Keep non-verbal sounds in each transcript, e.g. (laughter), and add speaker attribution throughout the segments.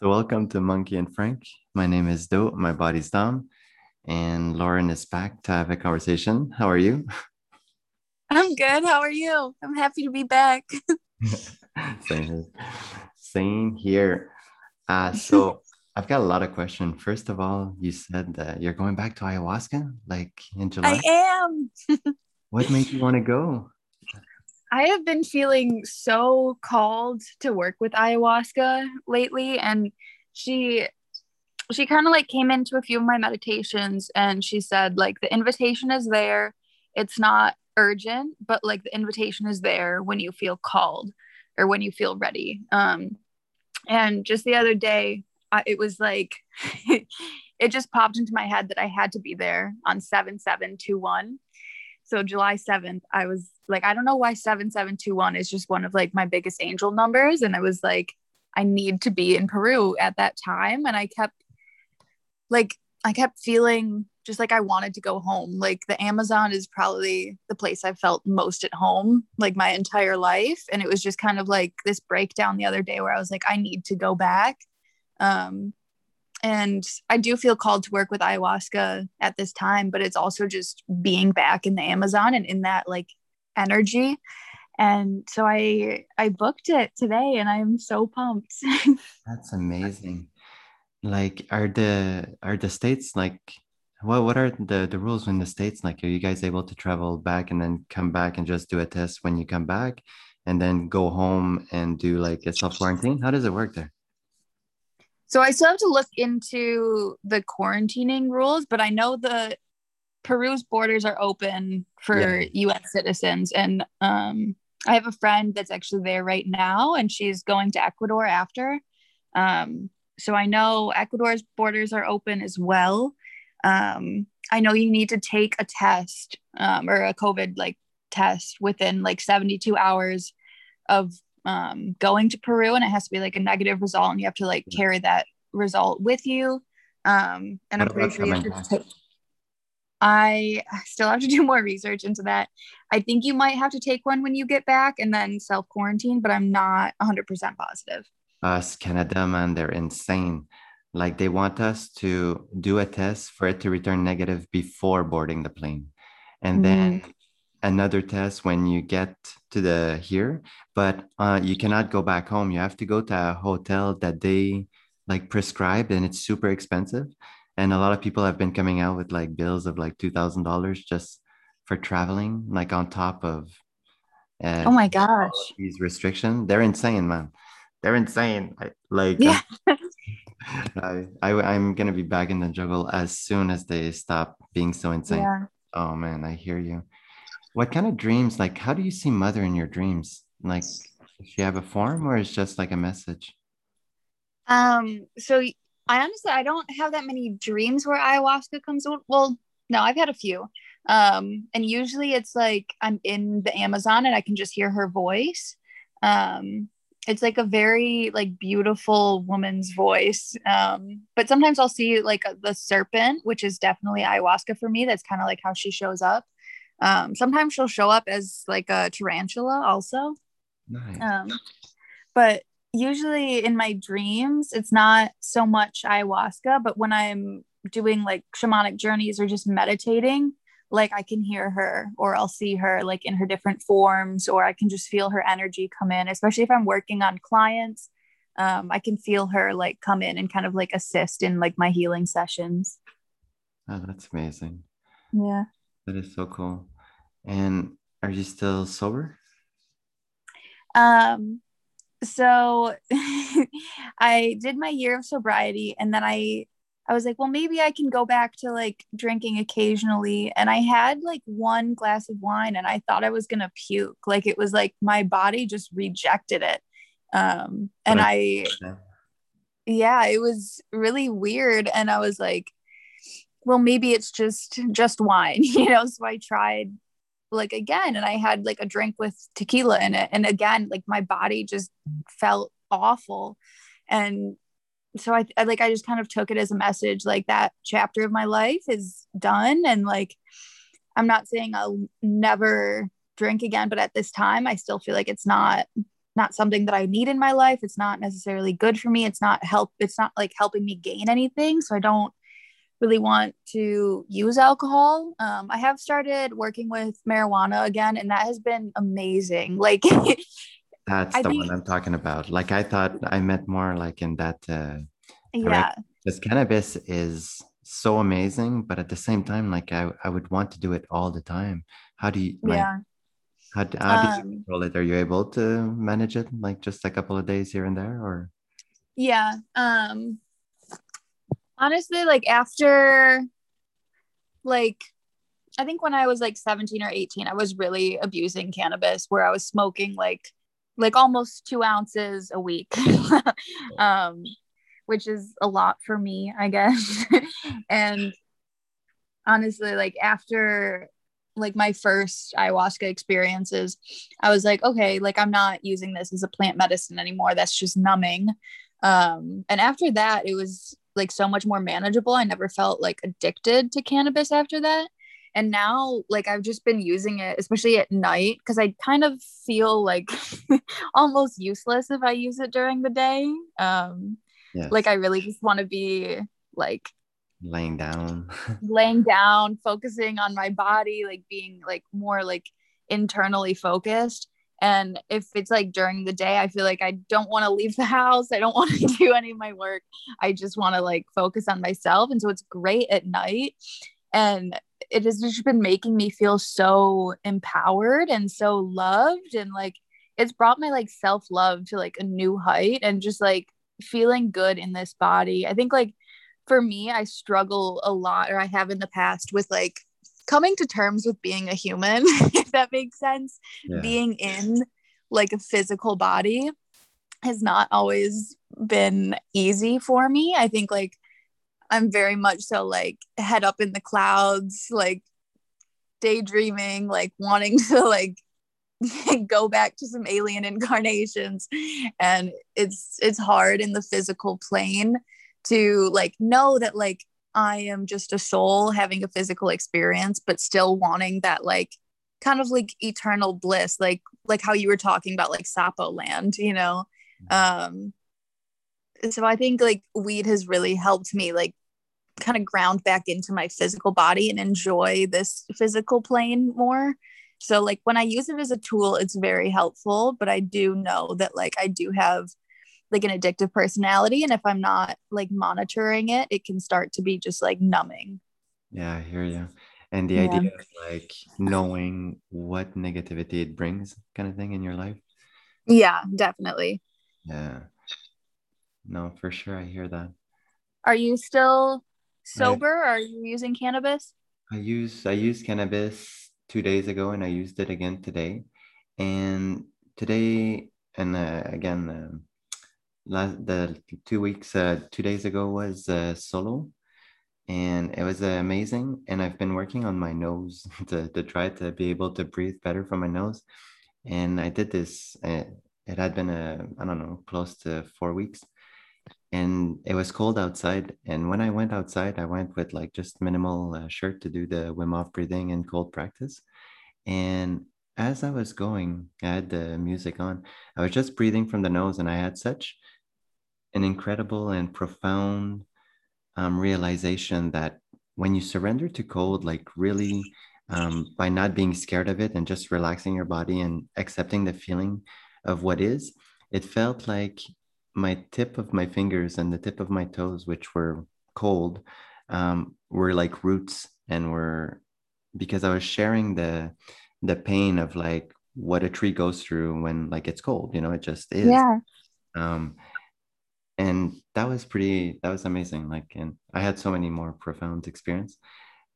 Speaker 1: So, welcome to Monkey and Frank. My name is Do. My body's Dom, and Lauren is back to have a conversation. How are you?
Speaker 2: I'm good. How are you? I'm happy to be back. (laughs) (laughs)
Speaker 1: Same here. Same here. Uh, so, (laughs) I've got a lot of questions. First of all, you said that you're going back to ayahuasca, like in July.
Speaker 2: I am.
Speaker 1: what made you want to go?
Speaker 2: I have been feeling so called to work with ayahuasca lately and she she kind of like came into a few of my meditations and she said like the invitation is there. It's not urgent, but like the invitation is there when you feel called or when you feel ready. Um and just the other day I, it was like (laughs) it just popped into my head that I had to be there on 7721 so July 7th, I was like, I don't know why 7721 is just one of like my biggest angel numbers. And I was like, I need to be in Peru at that time. And I kept like, I kept feeling just like I wanted to go home. Like the Amazon is probably the place I've felt most at home like my entire life. And it was just kind of like this breakdown the other day where I was like, I need to go back. Um, and I do feel called to work with ayahuasca at this time, but it's also just being back in the Amazon and in that like energy. And so I I booked it today and I'm so pumped. (laughs)
Speaker 1: That's amazing. Like are the are the states like what what are the the rules in the states like are you guys able to travel back and then come back and just do a test when you come back and then go home and do like a self quarantine? How does it work there?
Speaker 2: So I still have to look into the quarantining rules, but I know the Peru's borders are open for yeah. US citizens. And um, I have a friend that's actually there right now, and she's going to Ecuador after. Um, so I know Ecuador's borders are open as well. Um, I know you need to take a test um, or a COVID like test within like 72 hours of um, going to Peru, and it has to be like a negative result, and you have to like carry that result with you. Um, and what I'm pretty sure you have to take. I still have to (laughs) do more research into that. I think you might have to take one when you get back and then self quarantine, but I'm not 100% positive.
Speaker 1: Us, Canada, man, they're insane. Like they want us to do a test for it to return negative before boarding the plane. And mm-hmm. then another test when you get to the here, but uh, you cannot go back home. You have to go to a hotel that they like prescribed and it's super expensive. And a lot of people have been coming out with like bills of like $2,000 just for traveling, like on top of
Speaker 2: uh, oh my gosh.
Speaker 1: these restrictions. They're insane man. They're insane. I, like
Speaker 2: yeah. (laughs)
Speaker 1: I, I i'm gonna be back in the jungle as soon as they stop being so insane. Yeah. oh man i hear you what kind of dreams like how do you see mother in your dreams? Like does she have a form or is just like a message?
Speaker 2: Um so i honestly i don't have that many dreams where ayahuasca comes well no i've had a few. Um and usually it's like i'm in the amazon and i can just hear her voice. Um it's like a very like beautiful woman's voice. Um but sometimes i'll see like the serpent which is definitely ayahuasca for me. That's kind of like how she shows up um, sometimes she'll show up as like a tarantula also.
Speaker 1: Nice.
Speaker 2: Um, but usually in my dreams, it's not so much ayahuasca, but when I'm doing like shamanic journeys or just meditating, like I can hear her or I'll see her like in her different forms or I can just feel her energy come in, especially if I'm working on clients. Um, I can feel her like come in and kind of like assist in like my healing sessions.
Speaker 1: Oh, that's amazing.
Speaker 2: Yeah.
Speaker 1: That is so cool. And are you still sober?
Speaker 2: Um, so (laughs) I did my year of sobriety and then I I was like, well, maybe I can go back to like drinking occasionally. And I had like one glass of wine and I thought I was gonna puke. Like it was like my body just rejected it. Um, and I, yeah, it was really weird. And I was like, well maybe it's just just wine (laughs) you know so i tried like again and i had like a drink with tequila in it and again like my body just felt awful and so I, I like i just kind of took it as a message like that chapter of my life is done and like i'm not saying i'll never drink again but at this time i still feel like it's not not something that I need in my life. It's not necessarily good for me. It's not help. It's not like helping me gain anything. So I don't really want to use alcohol. Um, I have started working with marijuana again, and that has been amazing. (laughs) Like,
Speaker 1: that's I the think, one I'm talking about. Like, I thought I meant more like in that. Uh,
Speaker 2: yeah.
Speaker 1: Because cannabis is so amazing, but at the same time, like, I, I would want to do it all the time. How do you, like,
Speaker 2: yeah.
Speaker 1: How, how do you um, control it? Are you able to manage it like just a couple of days here and there or?
Speaker 2: Yeah. Um, honestly, like after, like, I think when I was like 17 or 18, I was really abusing cannabis where I was smoking like, like almost two ounces a week. (laughs) um, which is a lot for me, I guess. (laughs) and honestly, like after like my first ayahuasca experiences, I was like, okay, like I'm not using this as a plant medicine anymore. That's just numbing. Um, and after that, it was like so much more manageable. I never felt like addicted to cannabis after that. And now, like, I've just been using it, especially at night, because I kind of feel like (laughs) almost useless if I use it during the day. Um, yes. Like, I really just want to be like
Speaker 1: laying down (laughs)
Speaker 2: laying down focusing on my body like being like more like internally focused and if it's like during the day i feel like i don't want to leave the house i don't want to (laughs) do any of my work. I just want to like focus on myself and so it's great at night. And it has just been making me feel so empowered and so loved and like it's brought my like self-love to like a new height and just like feeling good in this body. I think like for me, I struggle a lot, or I have in the past, with like coming to terms with being a human, (laughs) if that makes sense. Yeah. Being in like a physical body has not always been easy for me. I think like I'm very much so like head up in the clouds, like daydreaming, like wanting (laughs) to like (laughs) go back to some alien incarnations and it's it's hard in the physical plane to like know that like I am just a soul having a physical experience, but still wanting that like kind of like eternal bliss, like like how you were talking about like Sapo land, you know. Mm-hmm. Um so I think like weed has really helped me like kind of ground back into my physical body and enjoy this physical plane more. So like when I use it as a tool, it's very helpful, but I do know that like I do have like an addictive personality and if i'm not like monitoring it it can start to be just like numbing.
Speaker 1: Yeah i hear you and the yeah. idea of like knowing what negativity it brings kind of thing in your life?
Speaker 2: Yeah definitely.
Speaker 1: Yeah. No for sure i hear that.
Speaker 2: Are you still sober? I, are you using cannabis?
Speaker 1: I use i used cannabis two days ago and i used it again today. And today and uh, again uh, last the two weeks uh, two days ago was uh, solo and it was uh, amazing and i've been working on my nose (laughs) to, to try to be able to breathe better from my nose and i did this uh, it had been a i don't know close to four weeks and it was cold outside and when i went outside i went with like just minimal uh, shirt to do the wim hof breathing and cold practice and as i was going i had the music on i was just breathing from the nose and i had such an incredible and profound um, realization that when you surrender to cold, like really um, by not being scared of it and just relaxing your body and accepting the feeling of what is, it felt like my tip of my fingers and the tip of my toes, which were cold, um, were like roots and were because I was sharing the the pain of like what a tree goes through when like it's cold, you know, it just is.
Speaker 2: Yeah.
Speaker 1: Um, and that was pretty that was amazing like and i had so many more profound experience.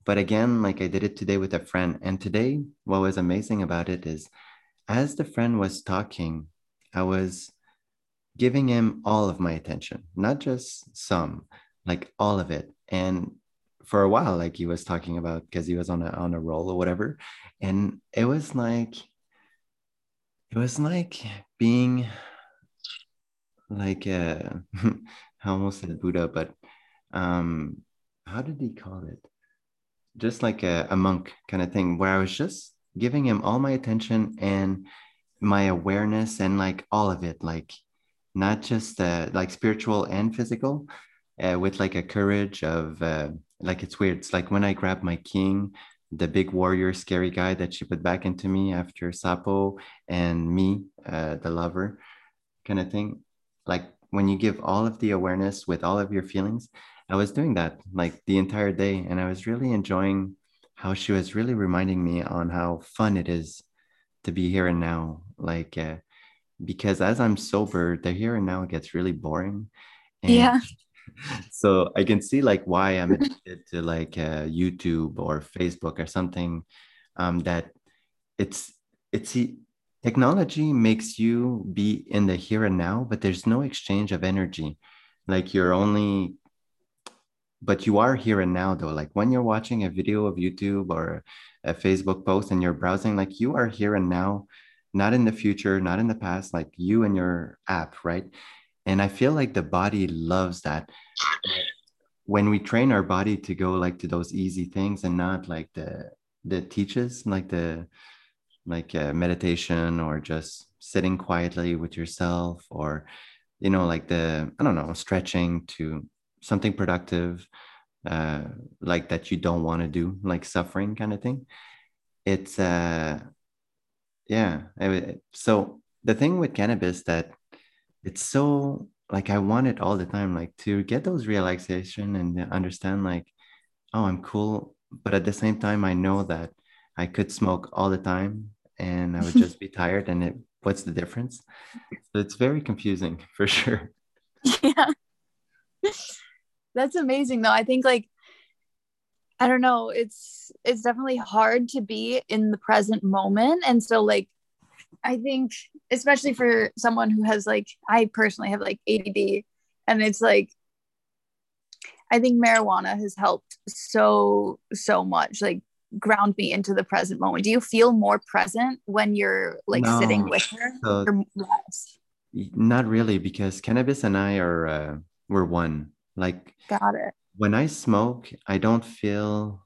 Speaker 1: But again like i did it today with a friend and today what was amazing about it is as the friend was talking i was giving him all of my attention not just some like all of it. And for a while like he was talking about because he was on a on a roll or whatever and it was like it was like being like uh (laughs) I almost said Buddha, but um how did he call it? Just like a, a monk kind of thing, where I was just giving him all my attention and my awareness and like all of it like not just uh, like spiritual and physical uh, with like a courage of uh, like it's weird it's like when i grab my king the big warrior scary guy that she put back into me after sapo and me uh, the lover kind of thing like when you give all of the awareness with all of your feelings i was doing that like the entire day and i was really enjoying how she was really reminding me on how fun it is to be here and now like uh, because as i'm sober the here and now gets really boring
Speaker 2: and yeah. (laughs)
Speaker 1: so i can see like why i'm addicted to like uh, youtube or facebook or something um, that it's it's technology makes you be in the here and now but there's no exchange of energy. Like you're only but you are here and now though. Like when you're watching a video of youtube or a facebook post and you're browsing like you are here and now not in the future not in the past like you and your app right? And i feel like the body loves that. When we train our body to go like to those easy things and not like the the teaches like the like uh, meditation or just sitting quietly with yourself or you know like the i don't know stretching to something productive uh like that you don't want to do like suffering kind of thing. It's uh yeah so the thing with cannabis that it's so like i want it all the time like to get those relaxation and understand like oh i'm cool but at the same time i know that i could smoke all the time and I would (laughs) just be tired. And it, what's the difference? So it's very confusing (laughs) for sure.
Speaker 2: Yeah. That's amazing though. I think like I don't know, it's it's definitely hard to be in the present moment. And so like I think especially for someone who has like I personally have like ADD and it's like I think marijuana has helped so so much like ground me into the present moment? Do you feel more present when you're like no. sitting with her so,
Speaker 1: not really because cannabis and i are uh, we're one. Like
Speaker 2: got it.
Speaker 1: when i smoke i don't feel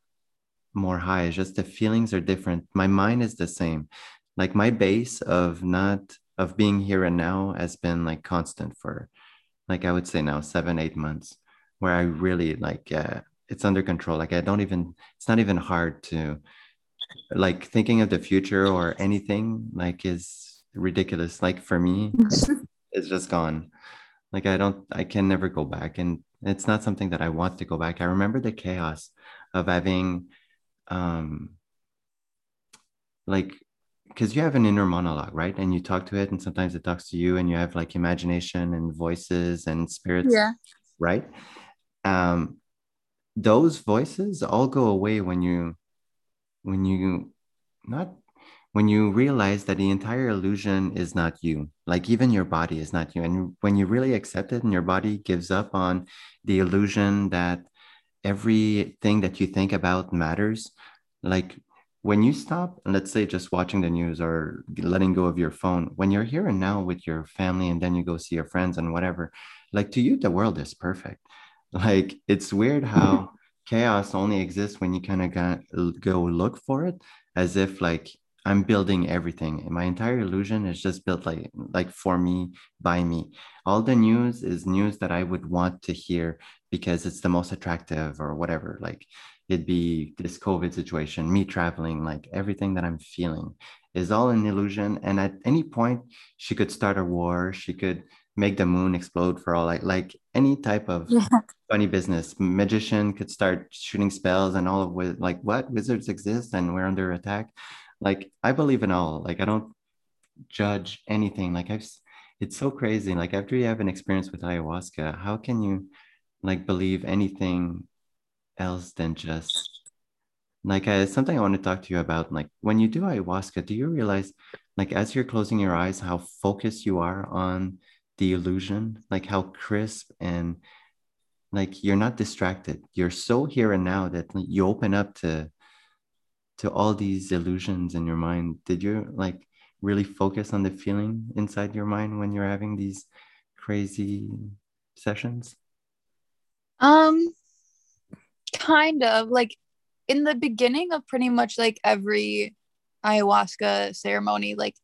Speaker 1: more high. It's just the feelings are different. My mind is the same. Like my base of not of being here and now has been like constant for like i would say now seven eight months where i really like uh, it's under control. Like i don't even it's not even hard to like thinking of the future or anything like is ridiculous. Like for me (laughs) it's just gone. Like i don't i can never go back and it's not something that i want to go back. I remember the chaos of having um like because you have an inner monologue right? And you talk to it and sometimes it talks to you and you have like imagination and voices and spirits
Speaker 2: yeah.
Speaker 1: right? Um those voices all go away when you when you not when you realize that the entire illusion is not you like even your body is not you. And when you really accept it and your body gives up on the illusion that everything that you think about matters like when you stop let's say just watching the news or letting go of your phone when you're here and now with your family and then you go see your friends and whatever like to you the world is perfect like it's weird how chaos only exists when you kind of go look for it, as if like I'm building everything. My entire illusion is just built like like for me by me. All the news is news that I would want to hear because it's the most attractive or whatever. Like it'd be this COVID situation, me traveling, like everything that I'm feeling is all an illusion. And at any point, she could start a war. She could make the moon explode for all like like any type of yeah. (laughs) funny business. Magician could start shooting spells and all of with like what? Wizards exist and we're under attack? Like i believe in all like i don't judge anything. Like i've it's so crazy. Like after you have an experience with ayahuasca how can you like believe anything else than just like uh, something i want to talk to you about like when you do ayahuasca do you realize like as you're closing your eyes how focused you are on the illusion, like how crisp and like you're not distracted. You're so here and now that you open up to to all these illusions in your mind. Did you like really focus on the feeling inside your mind when you're having these crazy sessions?
Speaker 2: Um kind of like in the beginning of pretty much like every ayahuasca ceremony like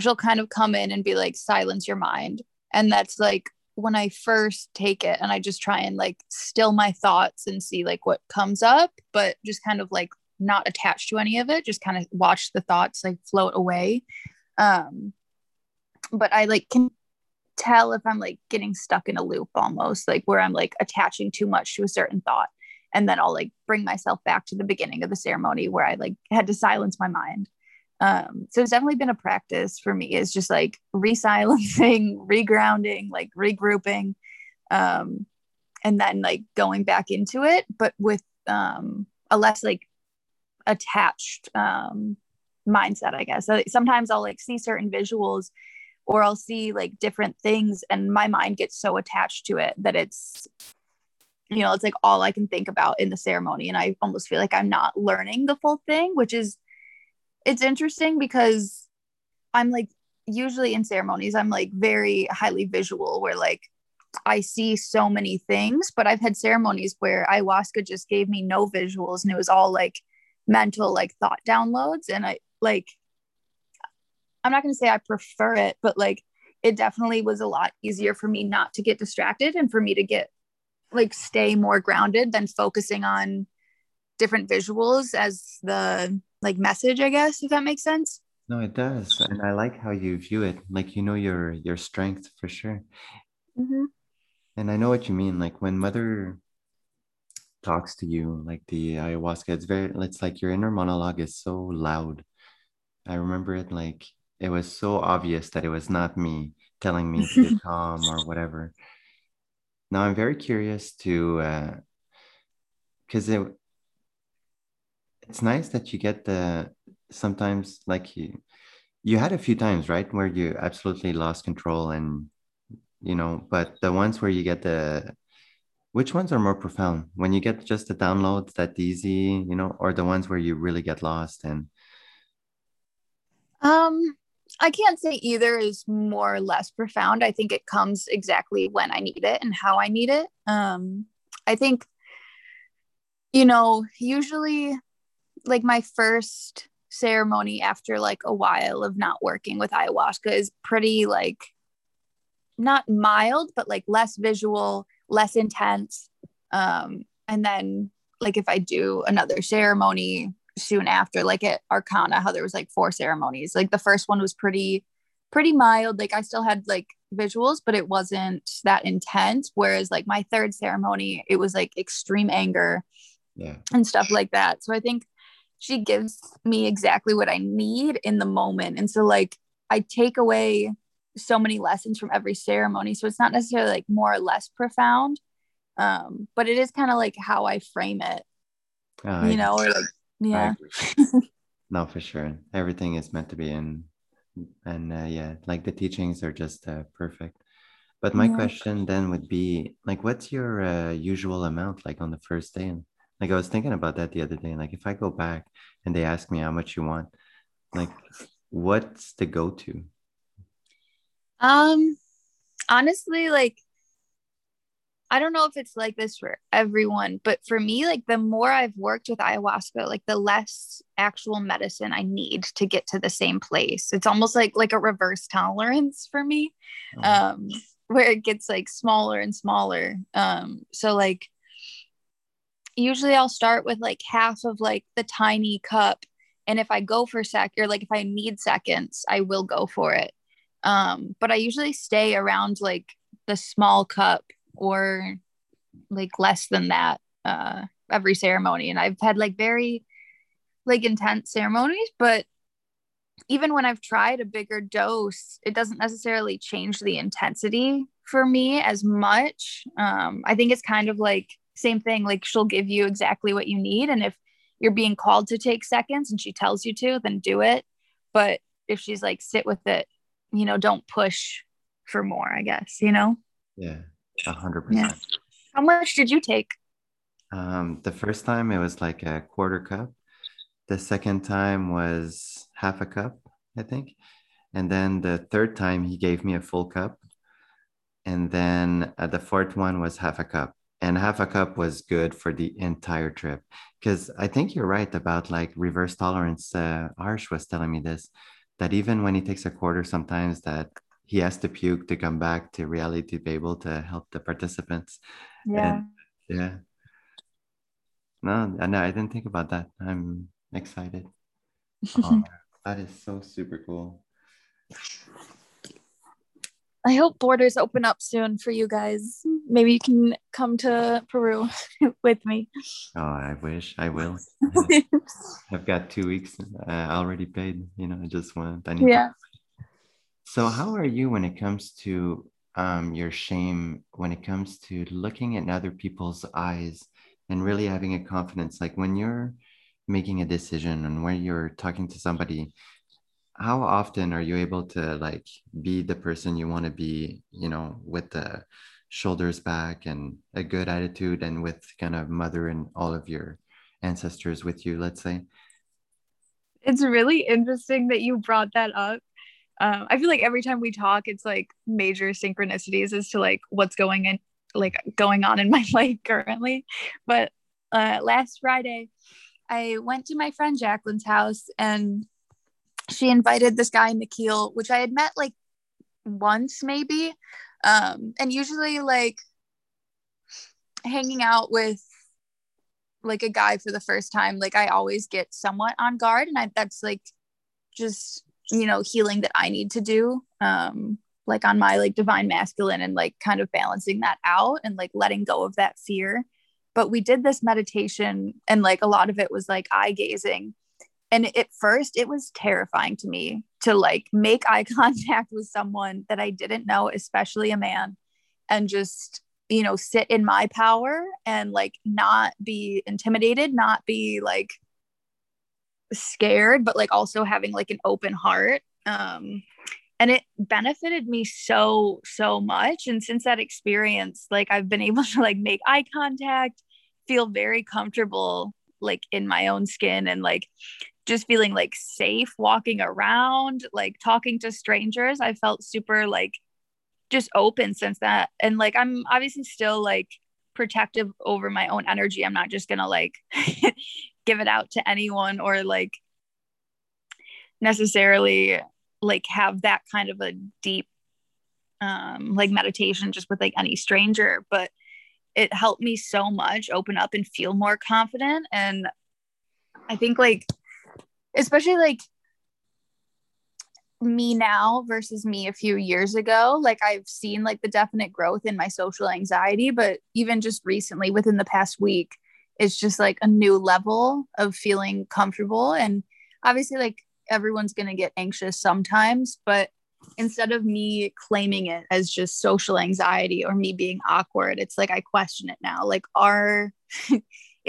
Speaker 2: she'll kind of come in and be like silence your mind. And that's like when i first take it and i just try and like still my thoughts and see like what comes up but just kind of like not attached to any of it just kind of watch the thoughts like float away. Um but i like can tell if i'm like getting stuck in a loop almost like where i'm like attaching too much to a certain thought. And then i'll like bring myself back to the beginning of the ceremony where i like had to silence my mind um, so it's definitely been a practice for me is just like re-silencing, (laughs) regrounding, like regrouping, um, and then like going back into it, but with um, a less like attached um, mindset, I guess. So sometimes I'll like see certain visuals or I'll see like different things and my mind gets so attached to it that it's you know, it's like all I can think about in the ceremony. And I almost feel like I'm not learning the full thing, which is it's interesting because I'm like usually in ceremonies I'm like very highly visual where like I see so many things, but I've had ceremonies where ayahuasca just gave me no visuals and it was all like mental like thought downloads and I like I'm not going to say I prefer it, but like it definitely was a lot easier for me not to get distracted and for me to get like stay more grounded than focusing on different visuals as the like message, I guess, if that makes sense.
Speaker 1: No, it does. And I like how you view it. Like you know your your strength for sure. Mm-hmm. And I know what you mean. Like when mother talks to you, like the ayahuasca, it's very it's like your inner monologue is so loud. I remember it like it was so obvious that it was not me telling me to be (laughs) calm or whatever. Now I'm very curious to uh because it it's nice that you get the sometimes like you you had a few times right where you absolutely lost control and you know but the ones where you get the which ones are more profound? When you get just the downloads that easy you know or the ones where you really get lost and
Speaker 2: um i can't say either is more or less profound. I think it comes exactly when i need it and how i need it. Um i think you know usually like my first ceremony after like a while of not working with ayahuasca is pretty like not mild but like less visual less intense. Um and then like if i do another ceremony soon after like at Arkana how there was like four ceremonies. Like the first one was pretty pretty mild. Like i still had like visuals but it wasn't that intense. Whereas like my third ceremony it was like extreme anger
Speaker 1: yeah.
Speaker 2: and stuff like that. So i think she gives me exactly what I need in the moment. And so like I take away so many lessons from every ceremony. So it's not necessarily like more or less profound. Um, but it is kind of like how I frame it. Uh, you know, or like (laughs) yeah. (laughs)
Speaker 1: no, for sure. Everything is meant to be in and uh, yeah, like the teachings are just uh, perfect. But my yeah. question then would be like, what's your uh, usual amount like on the first day? Like I was thinking about that the other day. Like if I go back and they ask me how much you want, like what's the go-to?
Speaker 2: Um honestly, like I don't know if it's like this for everyone, but for me, like the more I've worked with ayahuasca, like the less actual medicine I need to get to the same place. It's almost like like a reverse tolerance for me, oh. um, where it gets like smaller and smaller. Um, so like usually I'll start with like half of like the tiny cup. And if I go for sec or like if I need seconds, I will go for it. Um, but I usually stay around like the small cup or like less than that uh every ceremony. And I've had like very like intense ceremonies, but even when I've tried a bigger dose, it doesn't necessarily change the intensity for me as much. Um, I think it's kind of like same thing like she'll give you exactly what you need and if you're being called to take seconds and she tells you to then do it. But if she's like sit with it you know don't push for more i guess you know?
Speaker 1: Yeah a hundred percent.
Speaker 2: How much did you take?
Speaker 1: Um the first time it was like a quarter cup. The second time was half a cup i think. And then the third time he gave me a full cup. And then uh, the fourth one was half a cup and half a cup was good for the entire trip because i think you're right about like reverse tolerance uh arsh was telling me this that even when he takes a quarter, sometimes that he has to puke to come back to reality to be able to help the participants.
Speaker 2: Yeah.
Speaker 1: And, yeah. No, no, I didn't think about that. I'm excited. (laughs) Oh, that is so super cool.
Speaker 2: I hope borders open up soon for you guys. Maybe you can come to Peru (laughs) with me.
Speaker 1: Oh, I wish I will. (laughs) I've got two weeks uh, already paid. You know, I just want. I
Speaker 2: yeah. To...
Speaker 1: So, how are you when it comes to um, your shame? When it comes to looking at other people's eyes and really having a confidence, like when you're making a decision and when you're talking to somebody how often are you able to like be the person you want to be you know with the shoulders back and a good attitude and with kind of mother and all of your ancestors with you let's say?
Speaker 2: It's really interesting that you brought that up. Um, i feel like every time we talk it's like major synchronicities as to like what's going in like going on in my (laughs) life currently. But uh, last friday i went to my friend jacqueline's house and she invited this guy Nikhil, which I had met like once maybe. Um, and usually like hanging out with like a guy for the first time, like I always get somewhat on guard, and I that's like just you know healing that I need to do. Um, like on my like divine masculine and like kind of balancing that out and like letting go of that fear. But we did this meditation and like a lot of it was like eye gazing and at first it was terrifying to me to like make eye (laughs) contact with someone that I didn't know, especially a man, and just, you know, sit in my power and like not be intimidated, not be like scared, but like also having like an open heart. Um, and it benefited me so, so much. And since that experience, like I've been (laughs) able to like make eye contact, feel very comfortable like in my own skin and like just feeling like safe walking around, like talking to strangers. I felt super like just open since that. And like I'm obviously still like protective over my own energy. I'm not just gonna like (laughs) give it out to anyone or like necessarily like have that kind of a deep um like meditation just with like any stranger but it helped me so much open up and feel more confident and i think like especially like me now versus me a few years ago like i've seen like the definite growth in my social anxiety but even just recently within the past week it's just like a new level of feeling comfortable. And obviously like everyone's going to get anxious sometimes but instead of me claiming it as just social anxiety or me being awkward it's like i question it now. Like are (laughs)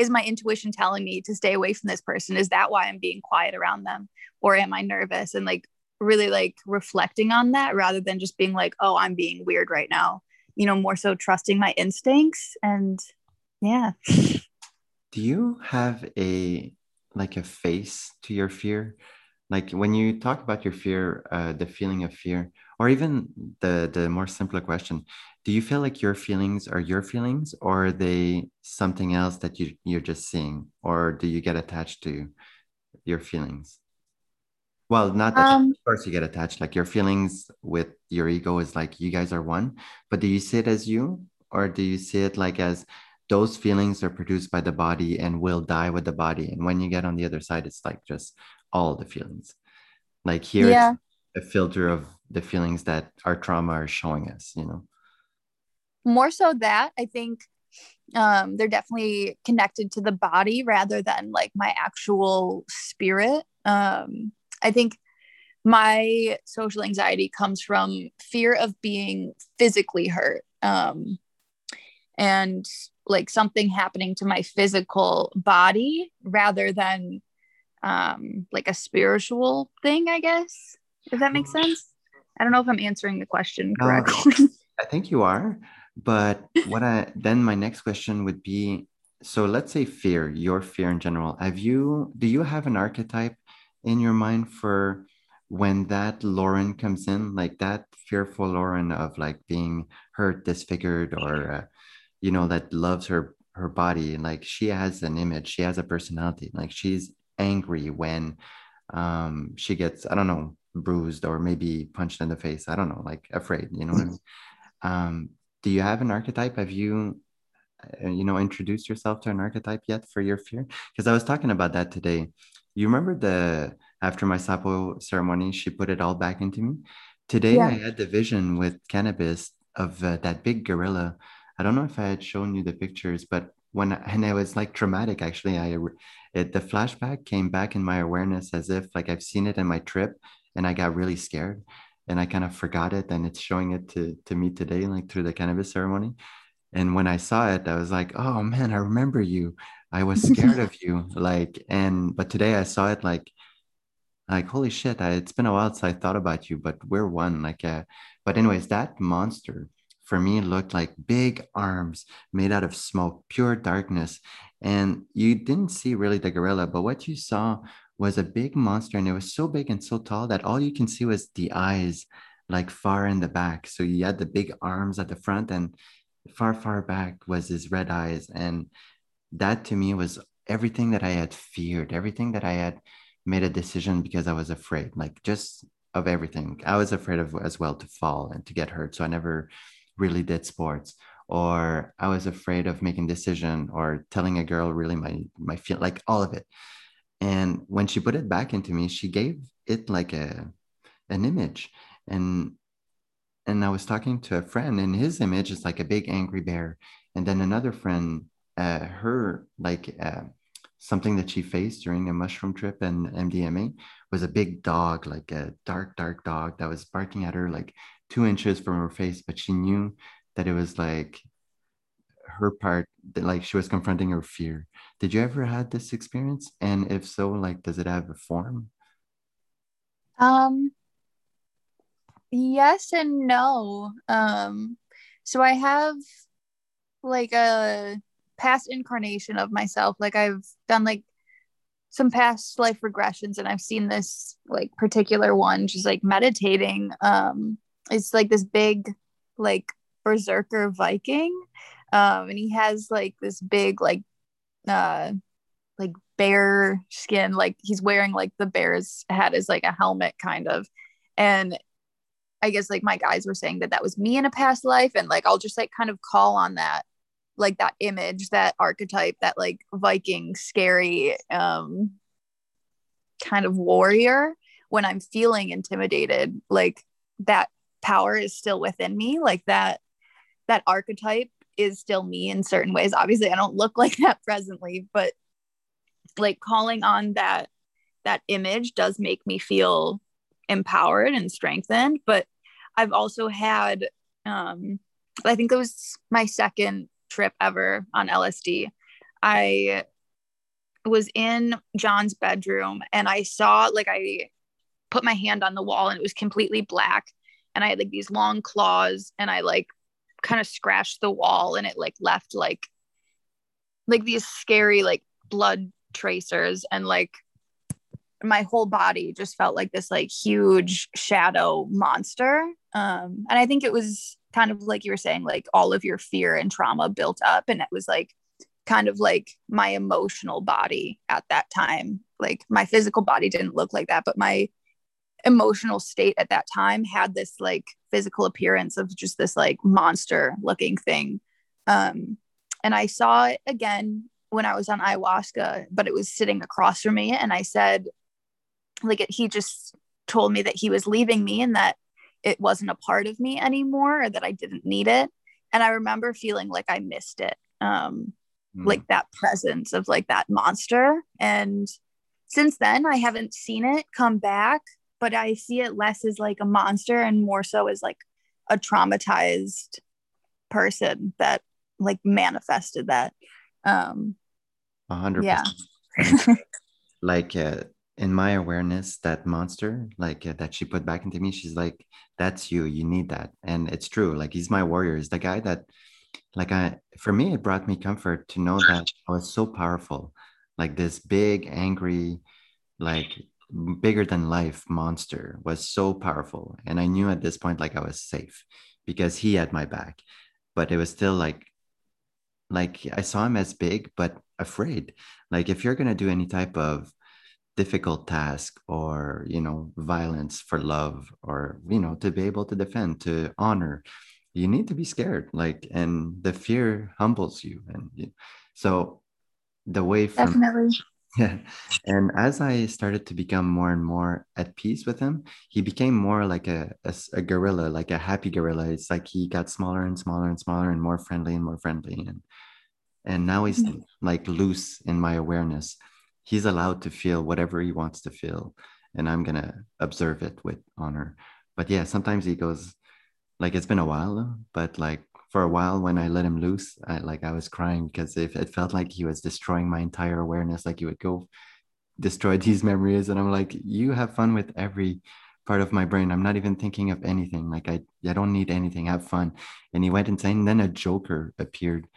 Speaker 2: is my intuition telling me to stay away from this person? Is that why i'm being quiet around them? Or am i nervous? And like really like reflecting on that rather than just being like oh i'm being weird right now. You know more so trusting my instincts and yeah.
Speaker 1: Do you have a like a face to your fear? Like when you talk about your fear uh, the feeling of fear or even the the more simpler question do you feel like your feelings are your feelings or are they something else that you you're just seeing? Or do you get attached to your feelings? Well not that um, of course you get attached. Like your feelings with your ego is like you guys are one. But do you see it as you? Or do you see it like as those feelings are produced by the body and will die with the body? And when you get on the other side it's like just all the feelings. Like here yeah. a filter of the feelings that our trauma are showing us you know?
Speaker 2: More so that i think um, they're definitely connected to the body rather than like my actual spirit. Um, i think my social anxiety comes from fear of being physically hurt um, and like something happening to my physical body rather than um, like a spiritual thing i guess if that makes sense i don't know if i'm answering the question correctly uh, (laughs)
Speaker 1: i think you are but what I then my next question would be so let's say fear, your fear in general. Have you do you have an archetype in your mind for when that Lauren comes in, like that fearful Lauren of like being hurt, disfigured, or uh, you know that loves her her body, like she has an image, she has a personality, like she's angry when um she gets I don't know bruised or maybe punched in the face. I don't know, like afraid, you know what I mean? (laughs) Um, do you have an archetype? Have you, uh, you know, introduced yourself to an archetype yet for your fear? Because I was talking about that today. You remember the after my sapo ceremony, she put it all back into me. Today, yeah. I had the vision with cannabis of uh, that big gorilla. I don't know if I had shown you the pictures, but when and it was like traumatic actually. I it the flashback came back in my awareness as if like I've seen it in my trip, and I got really scared and I kind of forgot it and it's showing it to to me today like through the cannabis ceremony. And when I saw it I was like oh man I remember you. I was (laughs) scared of you like and but today I saw it like like holy shit I, it's been a while since I thought about you but we're one like uh but anyways that monster for me looked like big arms made out of smoke pure darkness. And you didn't see really the gorilla but what you saw was a big monster and it was so big and so tall that all you can see was the eyes like far in the back. So you had the big arms at the front and far far back was his red eyes. And that to me was everything that i had feared everything that i had made a decision because i was afraid like just of everything. I was afraid of as well to fall and to get hurt so i never really did sports. Or i was afraid of making decision or telling a girl really my my feel like all of it and when she put it back into me she gave it like a an image. And and i was talking to a friend and his image is like a big angry bear. And then another friend uh, her like uh, something that she faced during a mushroom trip and mdma was a big dog like a dark dark dog that was barking at her like two inches from her face. But she knew that it was like her part that like she was confronting her fear. Did you ever had this experience? And if so like does it have a form?
Speaker 2: Um yes and no. Um so i have like a past incarnation of myself. Like i've done like some past life regressions and i've seen this like particular one just like meditating. Um it's like this big like berserker viking um and he has like this big like uh like bear skin. Like he's wearing like the bear's head as like a helmet kind of. And i guess like my guys were saying that that was me in a past life. And like i'll just like kind of call on that like that image that archetype that like viking scary um kind of warrior when i'm feeling intimidated. Like that power is still within me. Like that that archetype is still me in certain ways. Obviously, I don't look (laughs) like that presently, but like calling on that that image does make me feel empowered and strengthened. But I've also had um I think it was my second trip ever on LSD. I was in John's bedroom and I saw like I put my hand on the wall and it was completely black and I had like these long claws and I like kind of scratched the wall and it like left like like these scary like blood tracers and like my whole body just felt like this like huge shadow monster. Um and i think it was kind of like you were saying like all of your fear and trauma built up and it was like kind of like my emotional body at that time. Like my physical body didn't look like that but my emotional state at that time had this like physical appearance of just this like monster looking thing. Um and i saw it again when i was on ayahuasca but it was sitting across from me and i said like it, he just told me that he was leaving me and that it wasn't a part of me anymore or that i didn't need it. And i remember feeling like i missed it um mm. like that presence of like that monster. And since then i haven't seen it come back but I see it less as like a monster and more so as like a traumatized person that like manifested that. Um,
Speaker 1: a hundred yeah. (laughs) like uh, in my awareness, that monster, like uh, that she put back into me, she's like, "That's you. You need that," and it's true. Like he's my warrior. He's the guy that, like, I for me, it brought me comfort to know that I was so powerful, like this big, angry, like bigger than life monster was so powerful. And i knew at this point like i was safe because he had my back. But it was still like like i saw him as big but afraid. Like if you're going to do any type of difficult task or you know violence for love or you know to be able to defend to honor you need to be scared. Like and the fear humbles you. And so the way from
Speaker 2: Definitely.
Speaker 1: Yeah (laughs) and as i started to become more and more at peace with him he became more like a, a, a gorilla like a happy gorilla. It's like he got smaller and smaller and smaller and more friendly and more friendly. And and now he's mm-hmm. like loose in my awareness. He's allowed to feel whatever he wants to feel and i'm gonna observe it with honor. But yeah sometimes he goes like it's been a while but like for a while when i let him loose I, like i was crying because it, it felt like he was destroying my entire awareness like he would go destroy (laughs) these memories and i'm like you have fun with every part of my brain i'm not even thinking of anything like i, I don't need anything have fun and he went insane and then a joker appeared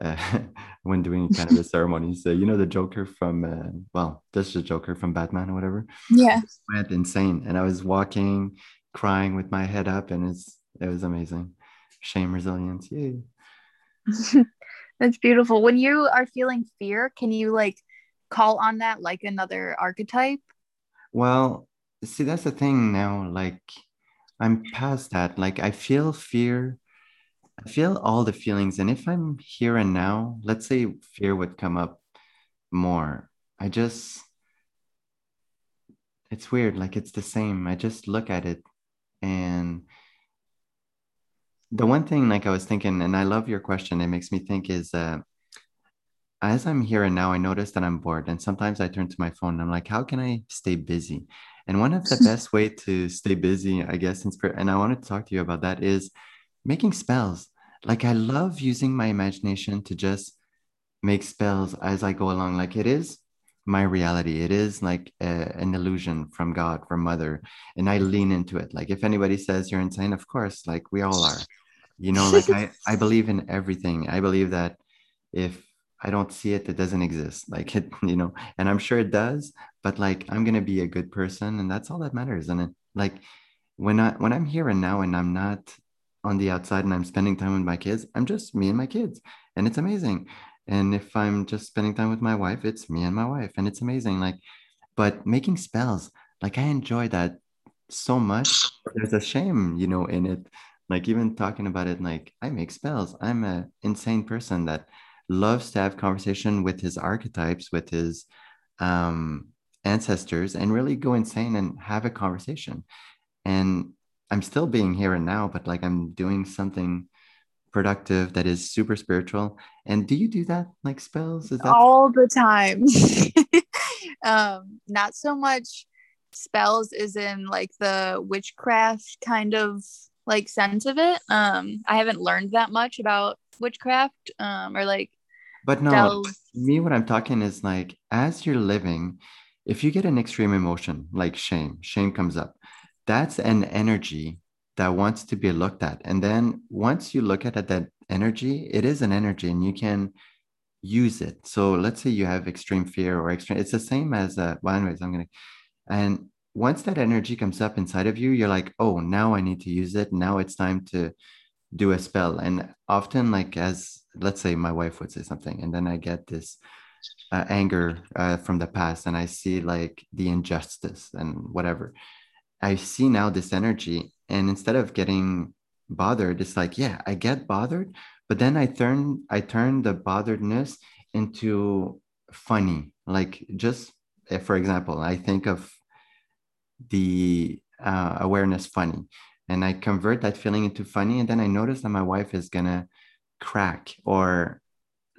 Speaker 1: uh, (laughs) when doing kind of the (laughs) ceremonies. So, you know, the Joker from, uh, well, that's the Joker from Batman or whatever.
Speaker 2: Yeah.
Speaker 1: went insane. And I was walking, crying with my head up, and it's, it was amazing. Shame, resilience. Yay. (laughs)
Speaker 2: that's beautiful. When you are feeling fear, can you like call on that like another archetype?
Speaker 1: Well, see, that's the thing now. Like, I'm past that. Like, I feel fear I feel all the feelings. And if I'm here and now, let's say fear would come up more. I just, it's weird. Like it's the same. I just look at it. And the one thing, like I was thinking, and I love your question, it makes me think is, uh, as I'm here and now, I notice that I'm bored. And sometimes I turn to my phone and I'm like, how can I stay busy? And one of the (laughs) best way to stay busy, I guess, in spirit, and I wanted to talk to you about that is making spells. Like I love using my imagination to just make spells as I go along. Like it is my reality. It is like a, an illusion from God, from Mother, and I lean into it. Like if anybody says you're insane, of course, like we all are. You know, like I I (laughs) believe in everything. I believe that if I don't see it, it doesn't exist. (laughs) Like it, you know, and I'm sure it does. But like I'm gonna be a good person, and that's all that matters. And it, like when I when I'm here and now, and I'm not on the outside and I'm spending time with my kids, I'm just me and my kids, and it's amazing. And if I'm just spending time with my wife, it's me and my wife, and it's amazing. Like, but making spells, like I enjoy that so much. There's a shame, you know, in it. Like even talking about it, like I make spells. I'm an insane person that loves to have conversation with his archetypes, with his um, ancestors, and really go insane and have a conversation. And I'm still being here and now, but like I'm doing something productive that is super spiritual. And do you do that like spells?
Speaker 2: Is that all the time? (laughs) um, not so much spells is in like the witchcraft kind of like sense of it. Um, I haven't learned that much about witchcraft um, or like
Speaker 1: but no me what i'm talking is like as you're living if you get an extreme emotion like shame shame comes up that's an energy that wants to be looked at. And then once you look at it, that energy, it is an energy and you can use it. So let's say you have extreme fear or extreme, it's the same as, uh, well, anyways, I'm going to, and once that energy comes up inside of you, you're like, oh, now I need to use it. Now it's time to do a spell. And often, like, as let's say my wife would say something, and then I get this uh, anger uh, from the past and I see like the injustice and whatever. I see now this energy, and instead of getting bothered, it's like, yeah, I get bothered, but then I turn I turn the botheredness into funny. Like just if, for example, I think of the uh, awareness funny, and I convert that feeling into funny, and then I notice that my wife is gonna crack or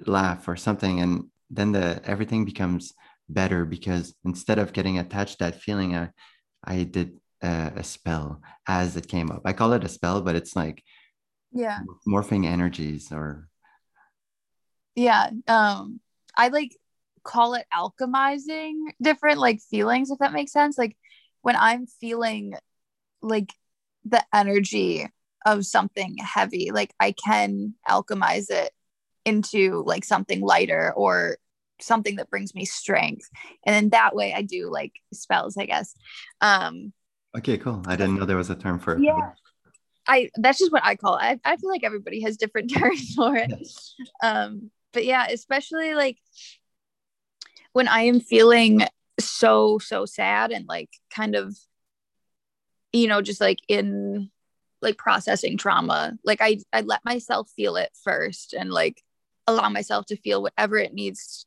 Speaker 1: laugh or something, and then the everything becomes better because instead of getting attached that feeling, I I did a, a spell as it came up. I call it a spell, but it's like
Speaker 2: yeah.
Speaker 1: morphing energies or
Speaker 2: yeah um i like call it alchemizing different like feelings if that makes sense. Like when i'm feeling like the energy of something heavy like i can alchemize it into like something lighter or something that brings me strength. And then that way i do like spells i guess. Um
Speaker 1: Okay, cool. I didn't know there was a term for
Speaker 2: it. Yeah. I that's just what I call it. I, I feel like everybody has different (laughs) terms for it. Yes. Um, but yeah, especially like when I am feeling so so sad and like kind of you know just like in like processing trauma like i i let myself feel it first and like allow myself to feel whatever it needs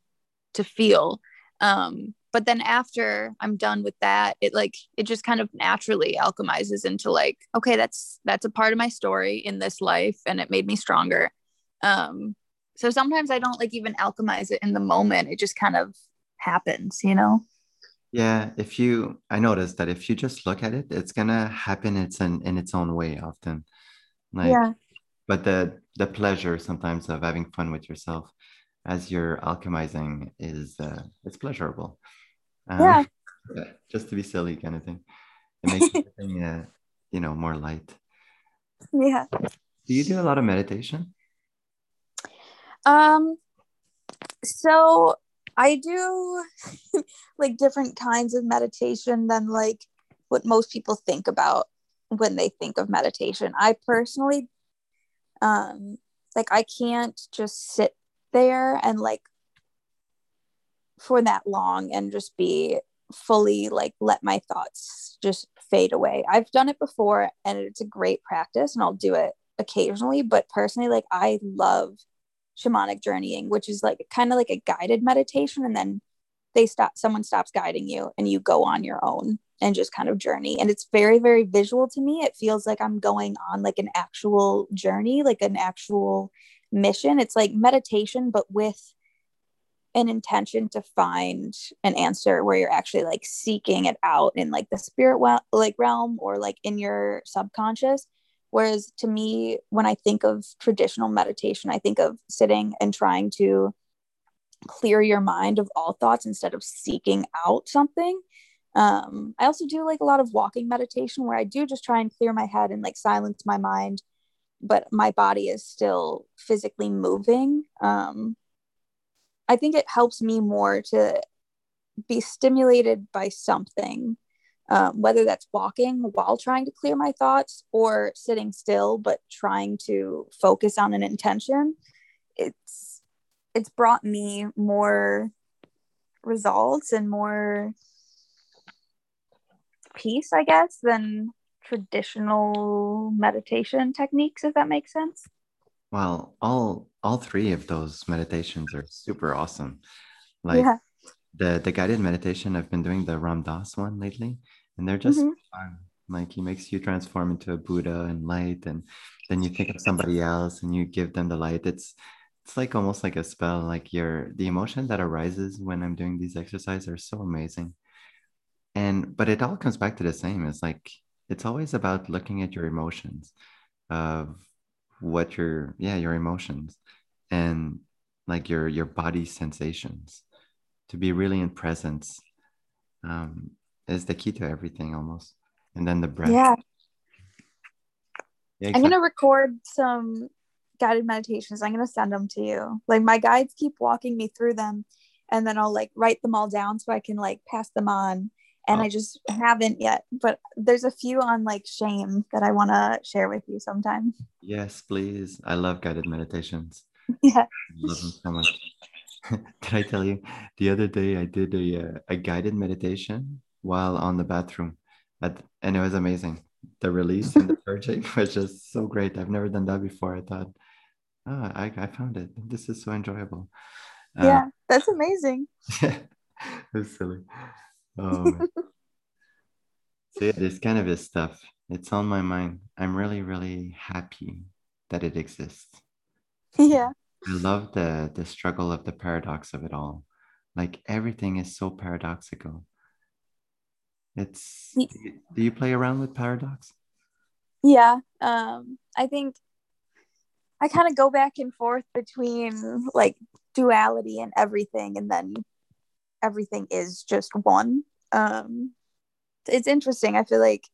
Speaker 2: to feel um but then after i'm done with that it like it just kind of naturally alchemizes into like okay that's that's a part of my story in this life and it made me stronger. Um so sometimes i don't like even alchemize it in the moment. It just kind of happens you know?
Speaker 1: Yeah if you i noticed that if you just look at it it's gonna happen it's in, in its own way often. Like yeah. but the the pleasure sometimes of having fun with yourself as you're alchemizing is uh, it's pleasurable um, yeah. just to be silly kind of thing. It makes (laughs) everything uh, you know more light.
Speaker 2: Yeah.
Speaker 1: Do you do a lot of meditation?
Speaker 2: Um so i do (laughs) like different kinds of meditation than like what most people think about when they think of meditation. I personally um like i can't just sit there and like for that long and just be fully like let my thoughts just fade away. I've done it before and it's a great practice and I'll do it occasionally, but personally like I love shamanic journeying, which is like kind of like a guided meditation and then they stop someone stops guiding you and you go on your own and just kind of journey. And it's very very visual to me. It feels like i'm going on like an actual journey like an actual mission. It's like meditation but with an intention to find an answer where you're actually like seeking it out in like the spirit well, like realm or like in your subconscious. Whereas to me when i think of traditional meditation i think of sitting and trying to clear your mind of all thoughts instead of seeking out something. Um i also do like a lot of walking meditation where i do just try and clear my head and like silence my mind but my body is still physically moving. Um I think it helps me more to be stimulated by something, um, whether that's walking while trying to clear my thoughts or sitting still but trying to focus on an intention. It's it's brought me more results and more peace, I guess, than traditional meditation techniques, if that makes sense.
Speaker 1: Well, all all three of those meditations are super awesome. Like yeah. the the guided meditation, I've been doing the Ram Dass one lately, and they're just mm-hmm. fun. Like he makes you transform into a Buddha and light, and then you think of somebody else and you give them the light. It's it's like almost like a spell. Like your the emotion that arises when I'm doing these exercises are so amazing. And but it all comes back to the same. It's like it's always about looking at your emotions of what your yeah your emotions and like your your body sensations to be really in presence um, is the key to everything almost. And then the breath.
Speaker 2: Yeah, yeah exactly. i'm gonna record some guided meditations. I'm gonna send them to you. Like my guides keep walking me through them and then i'll like write them all down so i can like pass them on and oh. I just haven't yet. But there's a few on like shame that I want to share with you sometime.
Speaker 1: Yes, please. I love guided meditations. (laughs)
Speaker 2: Yeah,
Speaker 1: I love them so much. (laughs) did I tell you the other day I did a uh, a guided meditation while on the bathroom, at, and it was amazing. The release and the (laughs) purging was just so great. I've never done that before. I thought, oh, I, I found it. This is so enjoyable.
Speaker 2: Yeah, uh, that's amazing.
Speaker 1: Yeah, it's silly. Oh. (laughs) so yeah, this kind of is stuff. It's on my mind. I'm really, really happy that it exists.
Speaker 2: Yeah.
Speaker 1: I love the the struggle of the paradox of it all. Like everything is so paradoxical. It's do you, do you play around with paradox?
Speaker 2: Yeah. Um I think I kind of go back and forth between like duality and everything and then everything is just one. Um it's interesting. I feel like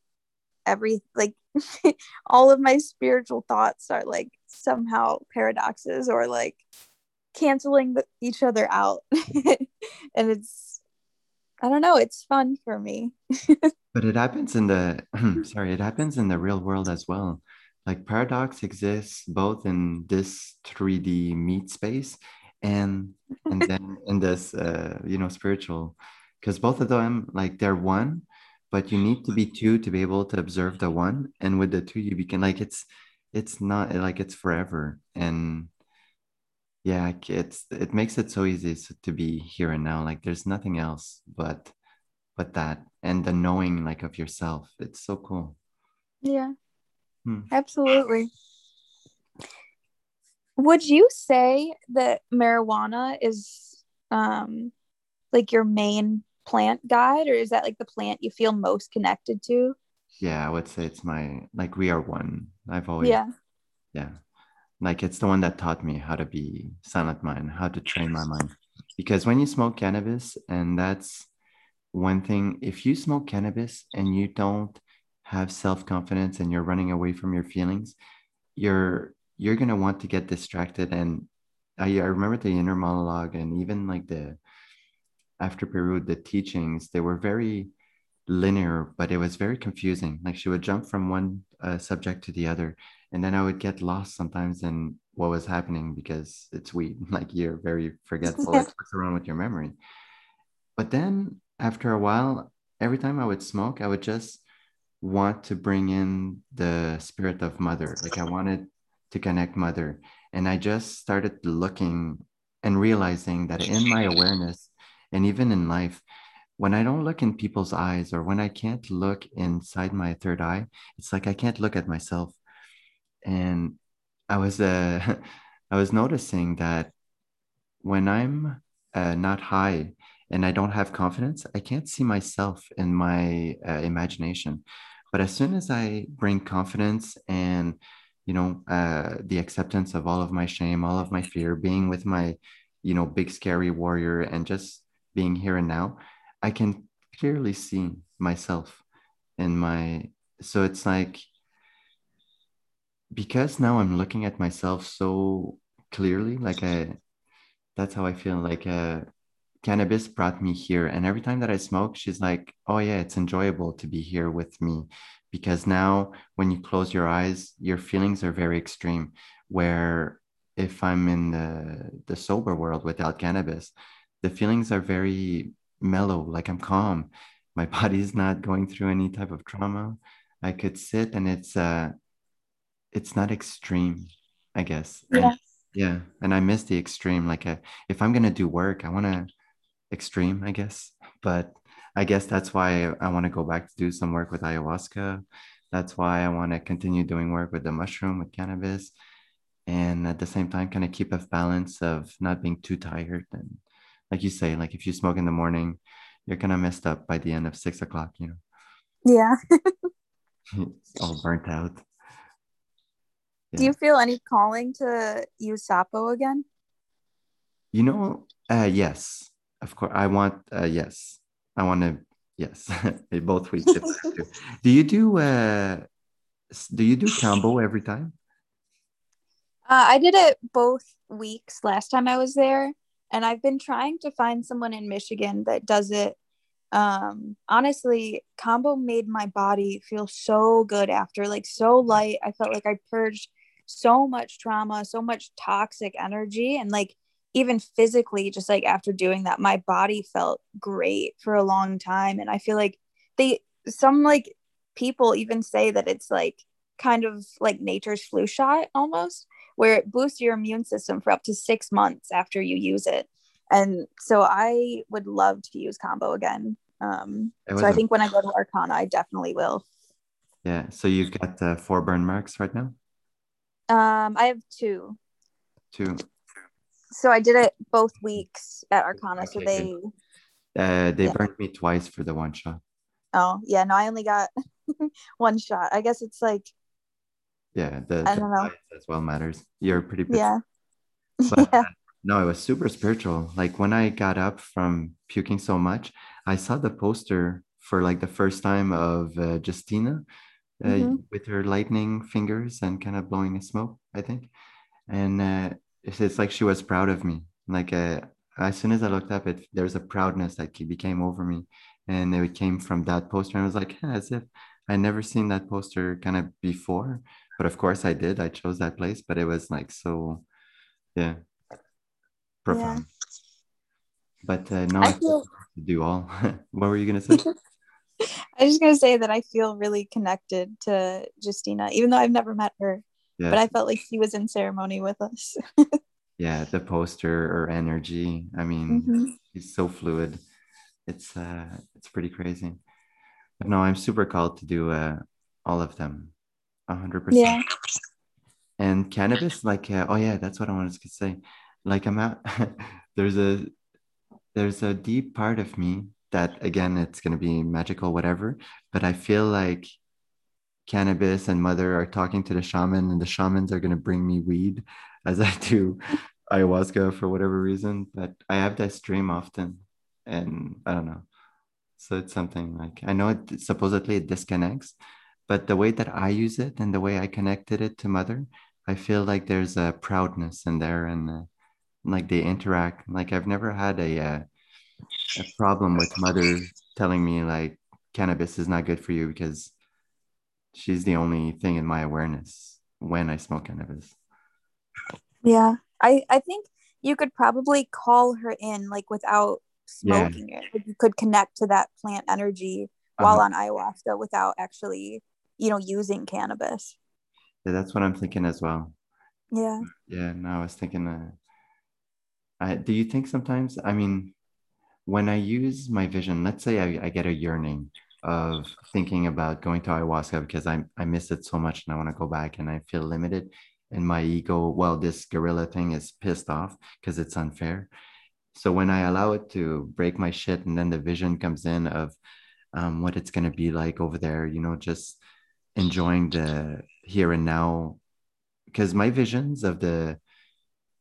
Speaker 2: every like (laughs) all of my spiritual thoughts are like somehow paradoxes or like canceling the, each other out. (laughs) And it's i don't know it's fun for me. (laughs)
Speaker 1: But it happens in the (clears throat) sorry it happens in the real world as well. Like paradox exists both in this 3d meat space and and then (laughs) in this uh, you know spiritual because both of them like they're one but you need to be two to be able to observe the one and with the two you begin like it's it's not like it's forever and yeah it's it makes it so easy to be here and now like there's nothing else but but that and the knowing like of yourself it's so cool.
Speaker 2: Yeah. Hmm. absolutely would you say that marijuana is um like your main plant guide or is that like the plant you feel most connected to?
Speaker 1: Yeah i would say it's my like we are one. I've always yeah. Yeah. Like it's the one that taught me how to be silent mind how to train my mind. Because when you smoke cannabis and that's one thing if you smoke cannabis and you don't have self-confidence and you're running away from your feelings you're you're going to want to get distracted and I, I remember the inner monologue and even like the after Peru, the teachings, they were very linear, but it was very confusing. Like she would jump from one uh, subject to the other. And then I would get lost sometimes in what was happening because it's weed. (laughs) Like you're very forgetful. it fucks around with your memory. But then after a while, every time I would smoke, I would just want to bring in the spirit of mother. Like I wanted to connect mother. And I just started looking and realizing that in my awareness, and even in life when i don't look in people's eyes or when i can't look inside my third eye it's like i can't look at myself and i was uh, (laughs) i was noticing that when i'm uh, not high and i don't have confidence i can't see myself in my uh, imagination but as soon as i bring confidence and you know uh, the acceptance of all of my shame all of my fear being with my you know big scary warrior and just being here and now, I can clearly see myself in my so it's like because now I'm looking at myself so clearly, like I that's how I feel like uh cannabis brought me here. And every time that I smoke, she's like, Oh yeah, it's enjoyable to be here with me. Because now when you close your eyes, your feelings are very extreme. Where if I'm in the the sober world without cannabis, the feelings are very mellow, like I'm calm. My (laughs) body's not going through any type of trauma. I could sit and it's uh it's not extreme, I guess. Yeah. And, yeah. And I miss the extreme. Like a, uh, if I'm gonna do work, I wanna extreme, I guess. But I guess that's why I want to go back to do some work with ayahuasca. That's why I want to continue doing work with the mushroom, with cannabis. And at the same time, kind of keep a balance of not being too tired and like you say, like if you smoke in the morning, you're kind of messed up by the end of six o'clock, you know?
Speaker 2: Yeah. (laughs) (laughs)
Speaker 1: all burnt out.
Speaker 2: Yeah. Do you feel any calling to use Sapo again?
Speaker 1: You know, uh, yes, of course. I want, uh, yes, I want to, yes, (laughs) both (laughs) weeks. do you do, uh, do you do kambo (laughs) every time?
Speaker 2: Uh, I did it both weeks last time I was there and I've been trying to find someone in Michigan that does it. Um, honestly, kambo made my body feel so good after, like so light. I felt like I purged so much trauma, so much toxic energy, and like even physically, just like after doing that, my body felt great for a long time. And I feel like they, some like people even say that it's like kind of like nature's flu shot almost where it boosts your immune system for up to six months after you use it. And so I would love to use kambo again. Um, so I think when I go to Arkana, I definitely will.
Speaker 1: Yeah. So you've got uh, four burn marks right now?
Speaker 2: Um, I have two.
Speaker 1: Two.
Speaker 2: So I did it both weeks at Arkana. Okay. So they.
Speaker 1: Uh, they yeah. burned me twice for the one shot.
Speaker 2: Oh yeah, no, I only got (laughs) one shot. I guess it's like
Speaker 1: yeah the, I don't know. as well matters you're pretty
Speaker 2: yeah (laughs)
Speaker 1: but, yeah no it was super spiritual like when i got up from puking so much i saw the poster for like the first time of uh, justina uh, mm-hmm. with her lightning fingers and kind of blowing a smoke i think and uh, it's, like she was proud of me like uh, as soon as i looked up it there's a proudness that became over me and it came from that poster and i was like yeah, as if i never seen that poster kind of before but of course I did. I chose that place, but it was like so, yeah, profound. but uh, no, I, I feel to do all. (laughs) what were you gonna say? (laughs)
Speaker 3: I was just gonna say that I feel really connected to Justina, even though I've never met her. Yes. But I felt like she was in ceremony with us. (laughs)
Speaker 1: yeah, the poster or energy. I mean, mm-hmm. he's so fluid. It's uh it's pretty crazy. But no, I'm super called to do uh all of them. hundred percent. Yeah. And cannabis, like uh, oh yeah, that's what I wanted to say. Like I'm out (laughs) there's a there's a deep part of me that again it's going to be magical whatever but i feel like cannabis and mother are talking to the shaman and the shamans are going to bring me weed as i do (laughs) ayahuasca for whatever reason but i have this dream often and i don't know. So it's something like i know it supposedly it disconnects but the way that i use it and the way i connected it to mother i feel like there's a proudness in there and uh, like they interact. Like i've never had a uh, a problem with mother telling me like cannabis is not good for you because she's the only thing in my awareness when I smoke cannabis.
Speaker 3: Yeah. I I think you could probably call her in like without smoking yeah. it. You could connect to that plant energy while uh-huh. on ayahuasca without actually, you know, using cannabis.
Speaker 1: Yeah, that's what I'm thinking as well.
Speaker 3: Yeah.
Speaker 1: Yeah, no, I was thinking uh I do you think sometimes I mean when I use my vision, let's say I, I get a yearning of thinking about going to ayahuasca because I, I miss it so much and I want to go back and I feel limited. And my ego, well, this gorilla thing is pissed off because it's unfair. So when I allow it to break my shit and then the vision comes in of um, what it's going to be like over there, you know, just enjoying the here and now. Because my visions of the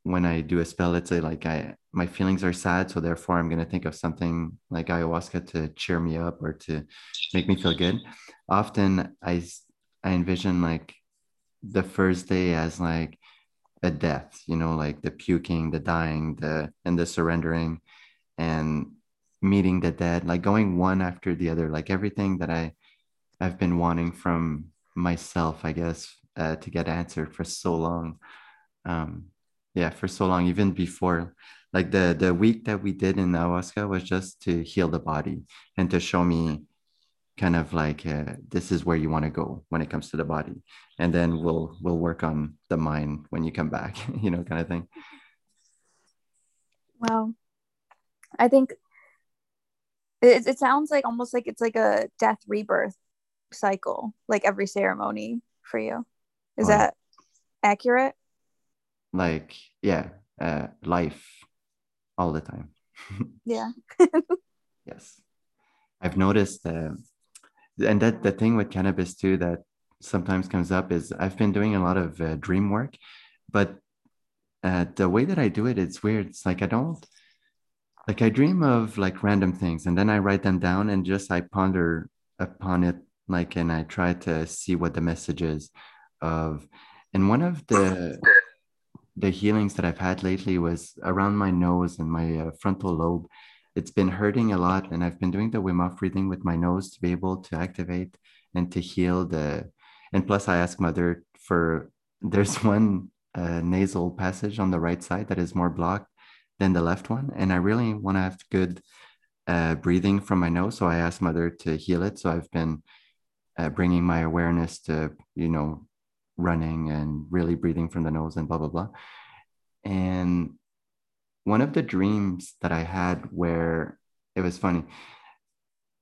Speaker 1: when I do a spell, let's say like I my feelings are sad, so therefore I'm gonna think of something like ayahuasca to cheer me up or to make me feel good. Often I I envision like the first day as like a death, you know, like the puking, the dying, the and the surrendering, and meeting the dead, like going one after the other, like everything that I I've been wanting from myself, I guess, uh, to get answered for so long. Um, yeah for so long even before like the the week that we did in ayahuasca was just to heal the body and to show me kind of like uh, this is where you want to go when it comes to the body. And then we'll we'll work on the mind when you come back (laughs) you know kind of thing.
Speaker 3: Wow i think it, it sounds like almost like it's like a death rebirth cycle like every ceremony for you. Is that accurate
Speaker 1: like yeah uh, life all the time. (laughs)
Speaker 3: Yeah.
Speaker 1: Yes. I've noticed uh, and that the thing with cannabis too that sometimes comes up is i've been doing a lot of uh, dream work but uh, the way that i do it it's weird. It's like i don't like i dream of like random things and then i write them down and just i ponder upon it like and i try to see what the message is of and one of the the healings that I've had lately was around my nose and my uh, frontal lobe. It's been hurting a lot, and I've been doing the Wim Hof breathing with my nose to be able to activate and to heal the. And plus, I ask Mother for. There's (laughs) one uh, nasal passage on the right side that is more blocked than the left one, and I really want to have good uh, breathing from my nose. So I asked Mother to heal it. So I've been uh, bringing my awareness to you know running and really breathing from the nose and blah blah blah. And one of the dreams that i had where it was funny.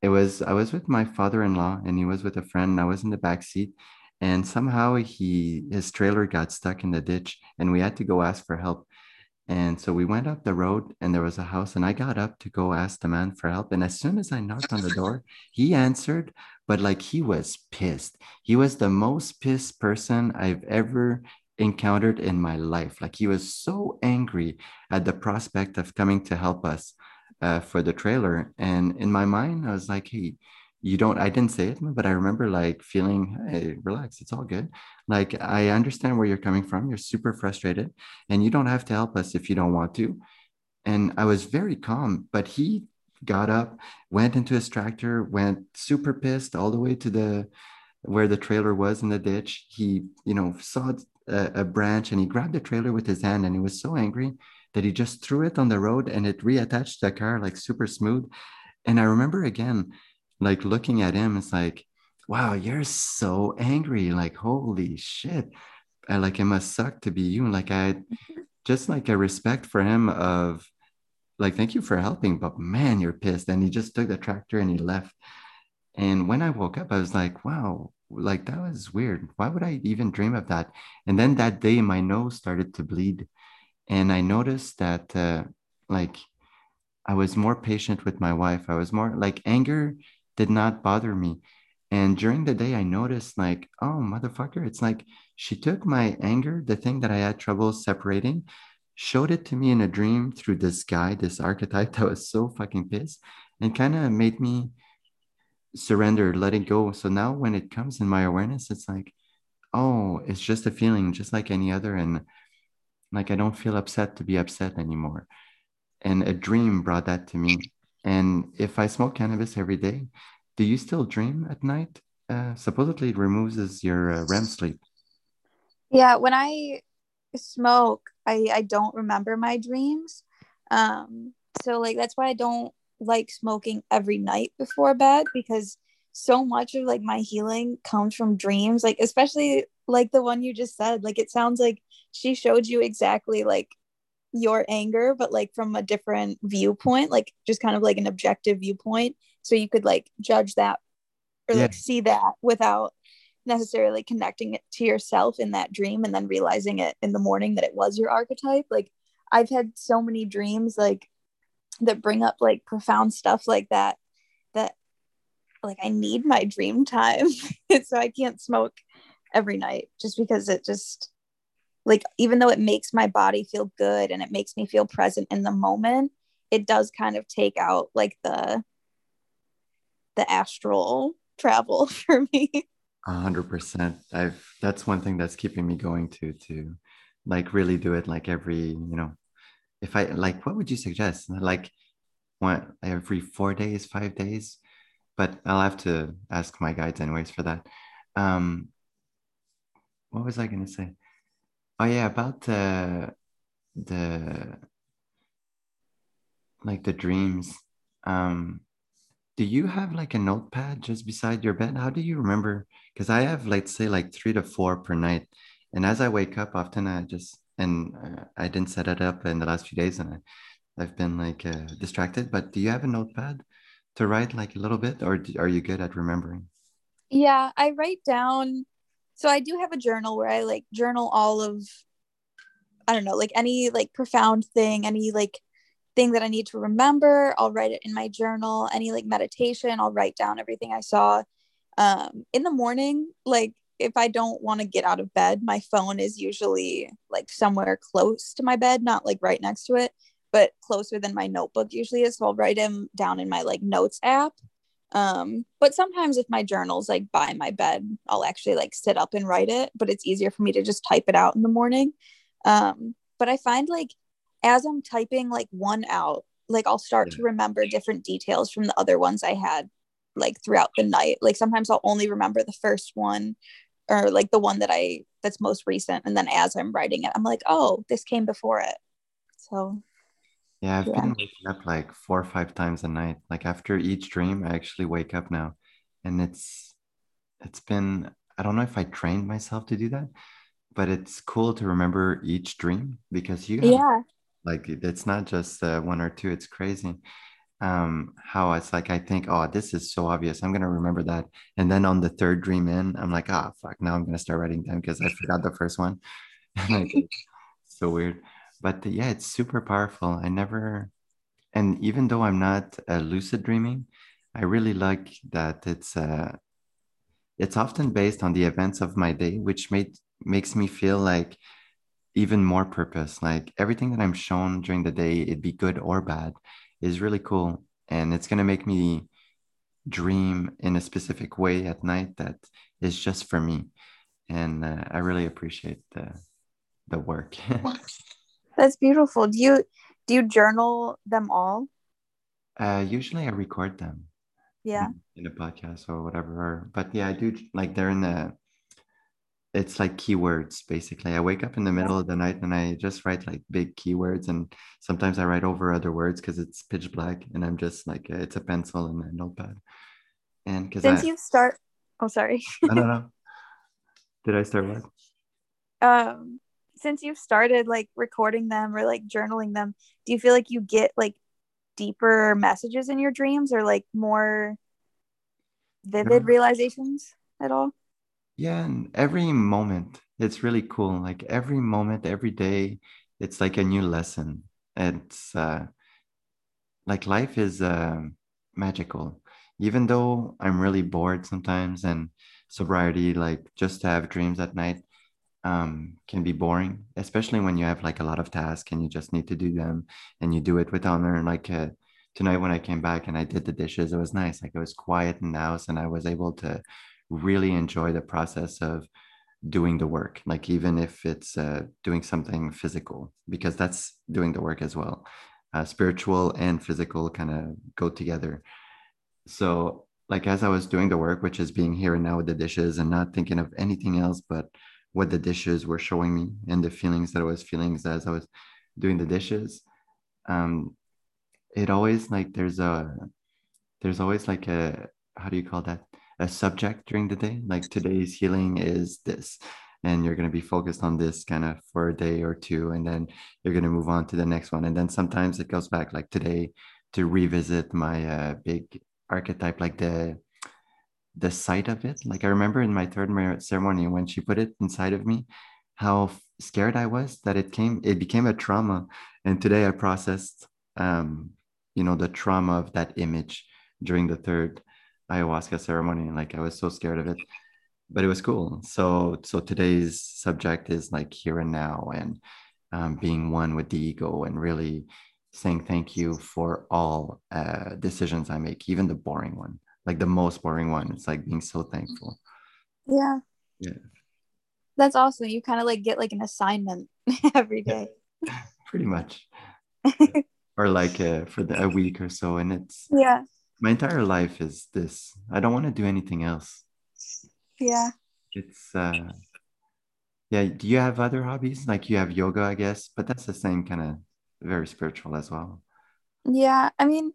Speaker 1: It was i was with my father-in-law and he was with a friend and i was in the back seat and somehow he his trailer got stuck in the ditch and we had to go ask for help and so we went up the road and there was a house and i got up to go ask the man for help and as soon as i knocked on the (laughs) door he answered but like he was pissed. He was the most pissed person I've ever encountered in my life. Like he was so angry at the prospect of coming to help us uh, for the trailer. And in my mind, I was like, hey, you don't, I didn't say it, but I remember like feeling, hey, relax, it's all good. Like, I understand where you're coming from. You're super frustrated and you don't have to help us if you don't want to. And I was very calm, but he got up, went into his tractor, went super pissed all the way to the where the trailer was in the ditch. He, you know, saw a, a branch and he grabbed the trailer with his hand and he was so angry that he just threw it on the road and it reattached the car like super smooth. And I remember again, like looking at him, it's like, wow, you're so angry. Like, holy shit. I, like, it must suck to be you. Like, I (laughs) just like a respect for him of like, thank you for helping, but man, you're pissed. And he just took the tractor and he left. And when I woke up, I was like, wow, like that was weird. Why would I even dream of that? And then that day, my nose started to bleed. And I noticed that, uh, like, I was more patient with my wife. I was more like anger did not bother me. And during the day, I noticed, like, oh, motherfucker, it's like she took my anger, the thing that I had trouble separating, showed it to me in a dream through this guy, this archetype (laughs) that was so fucking pissed, and kind of made me surrender, let it go. So now when it comes in my awareness, it's like, oh, it's just a feeling, just like any other. And like I don't feel upset to be upset anymore. And a dream brought that to me. And if I smoke cannabis every day, do you still dream at night? Uh, supposedly it removes your uh, REM sleep.
Speaker 2: Yeah, when I smoke, I I don't remember my dreams. Um, so like that's why I don't like smoking every night before bed because so much of like my healing comes from dreams like especially like the one you just said like it sounds like she showed you exactly like your anger but like from a different viewpoint like just kind of like an objective viewpoint so you could like judge that or yeah. like see that without necessarily connecting it to yourself in that dream and then realizing it in the morning that it was your archetype like i've had so many dreams like that bring up like profound stuff like that that like I need my dream time. (laughs) so I can't smoke every night just because it just like even though it makes my body feel good and it makes me feel present in the moment, it does kind of take out like the the astral (laughs) travel (laughs) for me.
Speaker 1: A hundred percent. I've that's one thing that's keeping me going to to like really do it like every, you know, if I like, what would you suggest? Like what every four days, five days? But I'll have to ask my guides anyways for that. Um, what was I gonna say? Oh yeah, about the the like the dreams. Um, do you have like a notepad just beside your bed? How do you remember? Because I have, let's say, like three to four per night, and as I wake up, often I just and uh, I didn't set it up in the last few days, and I, I've been like uh, distracted. But do you have a notepad to write like a little bit, or are you good at remembering?
Speaker 2: Yeah, I write down. So I do have a journal where I like journal all of, I don't know, like any like profound thing, any like thing that I need to remember. I'll write it in my journal. Any like meditation, I'll write down everything I saw. Um, in the morning, like if I don't want to get out of bed, my phone is usually like somewhere close to my bed, not like right next to it, but closer than my notebook usually is. So I'll write them down in my like notes app. Um, but sometimes if my journal's like by my bed, I'll actually like sit up and write it, but it's easier for me to just type it out in the morning. Um, but I find like as I'm typing like one out, like I'll start yeah. to remember different details from the other ones I had like throughout the night. Like sometimes I'll only remember the first one or like the one that I that's most recent. And then as I'm writing it, I'm like, oh, this came before it. So
Speaker 1: yeah, I've yeah. been waking up like four or five times a night. Like after each dream, I actually wake up now. And it's it's been I don't know if I trained myself to do that, but it's cool to remember each dream because you
Speaker 2: yeah
Speaker 1: like it's not just uh, one or two it's crazy um how it's like i think oh this is so obvious i'm gonna remember that and then on the third dream in i'm like ah oh, fuck now i'm gonna start writing them because i forgot the first one (laughs) like, so weird but yeah it's super powerful. I never and even though i'm not uh, lucid dreaming i really like that it's uh it's often based on the events of my day which made makes me feel like even more purpose. Like everything that i'm shown during the day it be good or bad is really cool. And it's going to make me dream in a specific way at night that is just for me. And uh, i really appreciate the the work (laughs)
Speaker 2: that's beautiful do you do you journal them all
Speaker 1: uh usually i record them
Speaker 2: yeah
Speaker 1: in, in a podcast or whatever but yeah i do like they're in the it's like keywords basically. I wake up in the middle of the night and I just write like big keywords, and sometimes I write over other words because it's pitch black, and I'm just like it's a pencil and a notepad. And because
Speaker 2: since I, you start, oh sorry.
Speaker 1: I don't know. Did I start what?
Speaker 2: Um, since you've started like recording them or like journaling them, do you feel like you get like deeper messages in your dreams or like more vivid realizations at all?
Speaker 1: Yeah, and every moment it's really cool. Like every moment, every day, it's like a new lesson. It's uh, like life is uh, magical. Even though I'm really bored sometimes, and sobriety, like just to have dreams at night, um, can be boring, especially when you have like a lot of tasks and you just need to do them and you do it with honor. And like uh, tonight, when I came back and I did the dishes, it was nice. Like it was quiet in the house, and I was able to really enjoy the process of doing the work like even if it's uh, doing something physical because that's doing the work as well uh, spiritual and physical kind of go together so like as i was doing the work which is being here and now with the dishes and not thinking of anything else but what the dishes were showing me and the feelings that i was feeling as i was doing the dishes. Um it always like there's a there's always like a how do you call that? A subject during the day. Like today's healing is this and you're going to be focused on this kind of for a day or two and then you're going to move on to the next one. And then sometimes it goes back like today to revisit my uh, big archetype like the the sight of it. Like i remember in my third ceremony when she put it inside of me how scared i was that it came it became a trauma. And today i processed um you know the trauma of that image during the third ayahuasca ceremony. Like i was so scared of it but it was cool. So so today's subject is like here and now and um, being one with the ego and really saying thank you for all uh, decisions i make even the boring one like the most boring one. It's like being so thankful.
Speaker 2: Yeah.
Speaker 1: Yeah.
Speaker 2: That's awesome. You kind of like get like an assignment (laughs) every day.
Speaker 1: Yeah, pretty much. (laughs) Or like uh, for the, a week or so and it's
Speaker 2: yeah.
Speaker 1: my entire life is this. I don't want to do anything else.
Speaker 2: Yeah.
Speaker 1: It's uh yeah do you have other hobbies? Like you have yoga i guess but that's the same kind of very spiritual as well.
Speaker 2: Yeah i mean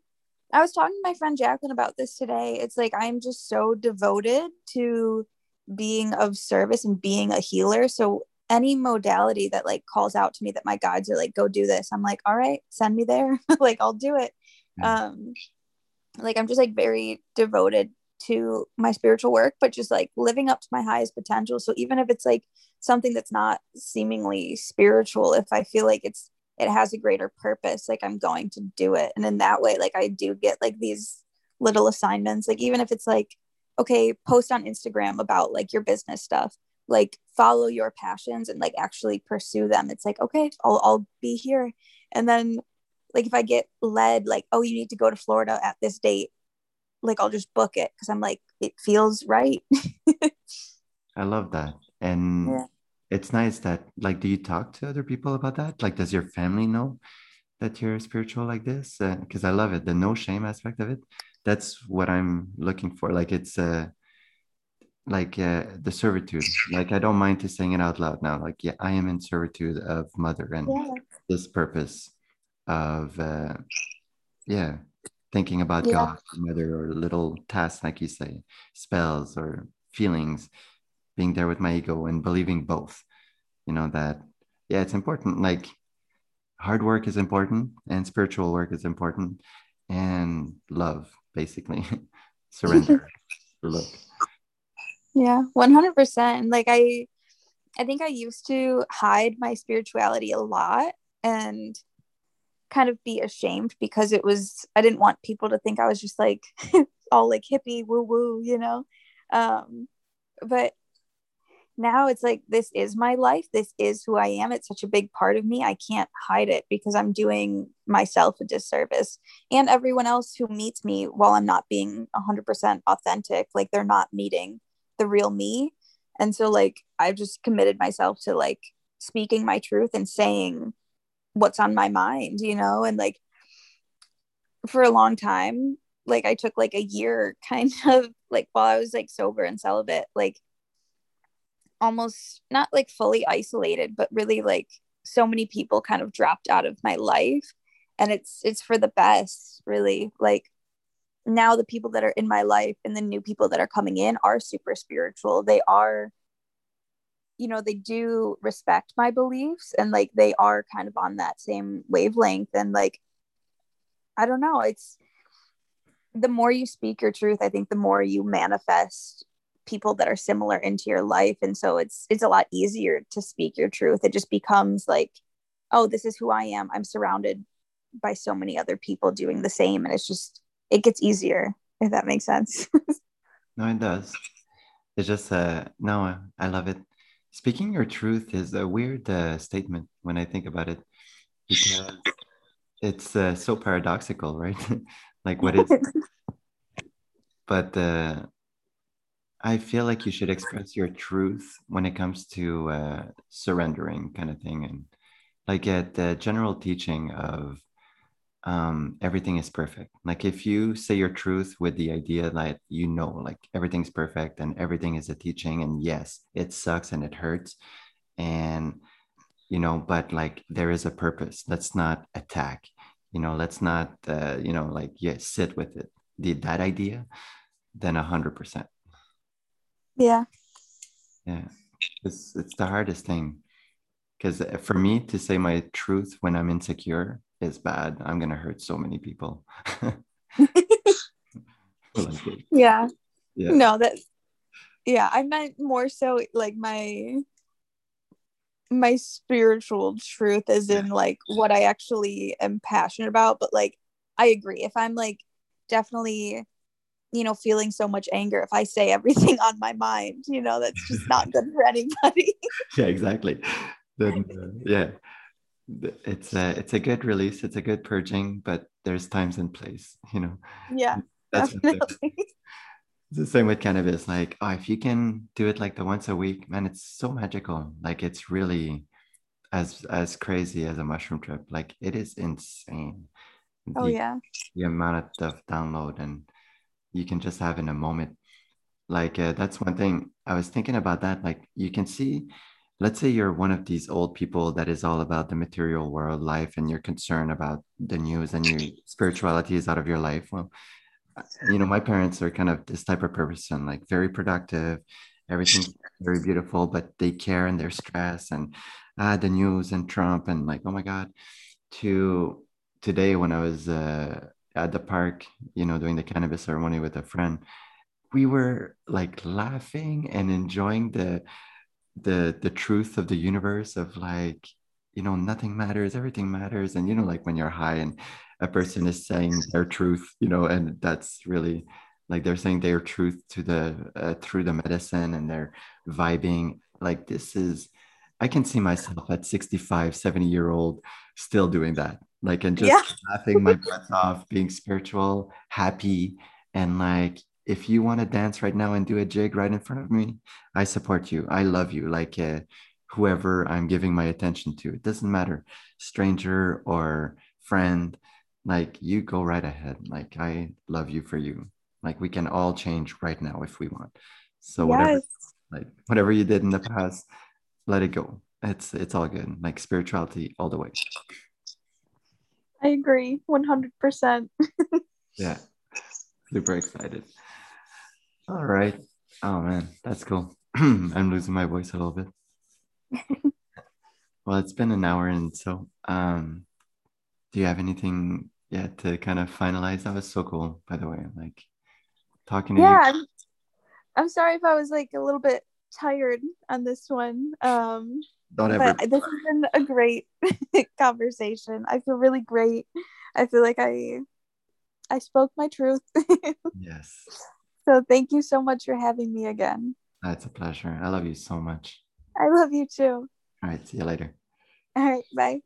Speaker 2: i was talking to my friend jacqueline about this today. It's like i'm just so devoted to being of service and being a healer. So any modality that like calls out to me that my guides are like go do this i'm like all right send me there. (laughs) Like i'll do it. Um like i'm just like very devoted to my spiritual work but just like living up to my highest potential. So even if it's like something that's not seemingly spiritual if i feel like it's it has a greater purpose like i'm going to do it and in that way like i do get like these little assignments like even if it's like okay post on instagram about like your business stuff like follow your passions and like actually pursue them it's like okay i'll, I'll be here and then like if I get led like, oh, you need to go to Florida at this date, like I'll just book it because I'm like, it feels right. (laughs)
Speaker 1: I love that. And yeah. It's nice that like do you talk to other people about that? Like does your family know that you're spiritual like this? Because uh, I love it. The no shame aspect of it. That's what I'm looking for. Like it's uh like uh, the servitude. Like I don't mind to saying it out loud now. Like yeah, I am in servitude of mother and yeah. this purpose of uh, yeah thinking about yeah. god mother or little tasks like you say spells or feelings being there with my ego and believing both you know that yeah it's important. Like hard work is important and spiritual work is important and love basically. (laughs) Surrender. (laughs) Look.
Speaker 2: Yeah 100% like i i think i used to hide my spirituality a lot and kind of be ashamed because it was I didn't want people to think I was just like (laughs) all like hippie woo woo, you know. Um, but now it's like this is my life. This is who I am. It's such a big part of me. I can't hide it because I'm doing myself a disservice and everyone else who meets me while I'm not being 100% authentic, like they're not meeting the real me. And so like I've just committed myself to like speaking my truth and saying what's on my mind, you know, and like for a long time, like I took like a year (laughs) kind of like while I was like sober and celibate, like almost not like fully isolated, but really like so many people kind of dropped out of my life. And it's it's for the best, really. Like now the people that are in my life and the new people that are coming in are super spiritual. They are you know they do respect my beliefs and like they are kind of on that same wavelength and like i don't know it's the more you speak your truth i think the more you manifest people that are similar into your life. And so it's it's a lot easier to speak your truth. It just becomes like oh this is who i am. I'm surrounded by so many other people doing the same. And it's just it gets easier if that makes sense. (laughs)
Speaker 1: No it does. It's just uh no i love it. Speaking your truth is a weird uh, statement when i think about it because it's uh, so paradoxical right? (laughs) Like what is (laughs) but uh, I feel like you should express your truth when it comes to uh, surrendering, kind of thing, and like at the general teaching of um, everything is perfect. Like if you say your truth with the idea that you know, like everything's perfect and everything is a teaching, and yes, it sucks and it hurts, and you know, but like there is a purpose. Let's not attack. You know, let's not, uh, you know, like yeah, sit with it. The that idea, then a hundred percent
Speaker 2: yeah.
Speaker 1: Yeah. It's it's the hardest thing. Because for me to say my truth when I'm insecure is bad. I'm gonna hurt so many people. (laughs) (laughs)
Speaker 2: yeah. Yeah. No, that yeah, I meant more so like my my spiritual truth is in like what I actually am passionate about. But like I agree. If I'm like definitely you know feeling so much anger if i say everything on my mind you know that's just not good for anybody. (laughs)
Speaker 1: Yeah exactly. Then uh, yeah. It's a it's a good release it's a good purging but there's times and place you know.
Speaker 2: Yeah that's definitely.
Speaker 1: it's (laughs) the same with cannabis like oh if you can do it like the once a week man it's so magical. Like it's really as as crazy as a mushroom trip like it is insane.
Speaker 2: Oh
Speaker 1: the,
Speaker 2: yeah.
Speaker 1: the amount of download and you can just have in a moment. Like uh, that's one thing. I was thinking about that like you can see let's say you're one of these old people that is all about the material world life and you're concerned about the news and your spirituality is out of your life. Well you know my parents are kind of this type of person like very productive. Everything's very beautiful but they care and they're stressed and ah the news and trump and like oh my god. To today when i was uh, at the park, you know, doing the cannabis ceremony with a friend, we were like laughing and enjoying the the the truth of the universe of like you know nothing matters everything matters. And you know like when you're high and a person is saying their truth you know and that's really like they're saying their truth to the uh, through the medicine and they're vibing like this is i can see myself at 65 70 year old still doing that like and just yeah. laughing my breath off, being spiritual, happy, and like if you want to dance right now and do a jig right in front of me, I support you. I love you. Like uh, whoever I'm giving my attention to, it doesn't matter, stranger or friend. Like you go right ahead. Like I love you for you. Like we can all change right now if we want. So yes. whatever, like whatever you did in the past, let it go. It's it's all good. Like spirituality all the way.
Speaker 2: I agree 100%. (laughs)
Speaker 1: yeah. Super excited. All right. Oh man, that's cool. (clears throat) I'm losing my voice a little bit. (laughs) well, it's been an hour and so um do you have anything yet to kind of finalize? That was so cool, by the way. Like talking to
Speaker 2: yeah,
Speaker 1: you.
Speaker 2: I'm, I'm sorry if I was like a little bit tired on this one. Um
Speaker 1: don't ever.
Speaker 2: But this has been a great (laughs) conversation. I feel really great. I feel like I I spoke my truth. (laughs)
Speaker 1: yes.
Speaker 2: So thank you so much for having me again.
Speaker 1: It's a pleasure. I love you so much.
Speaker 2: I love you too.
Speaker 1: All right. See you later.
Speaker 2: All right. Bye.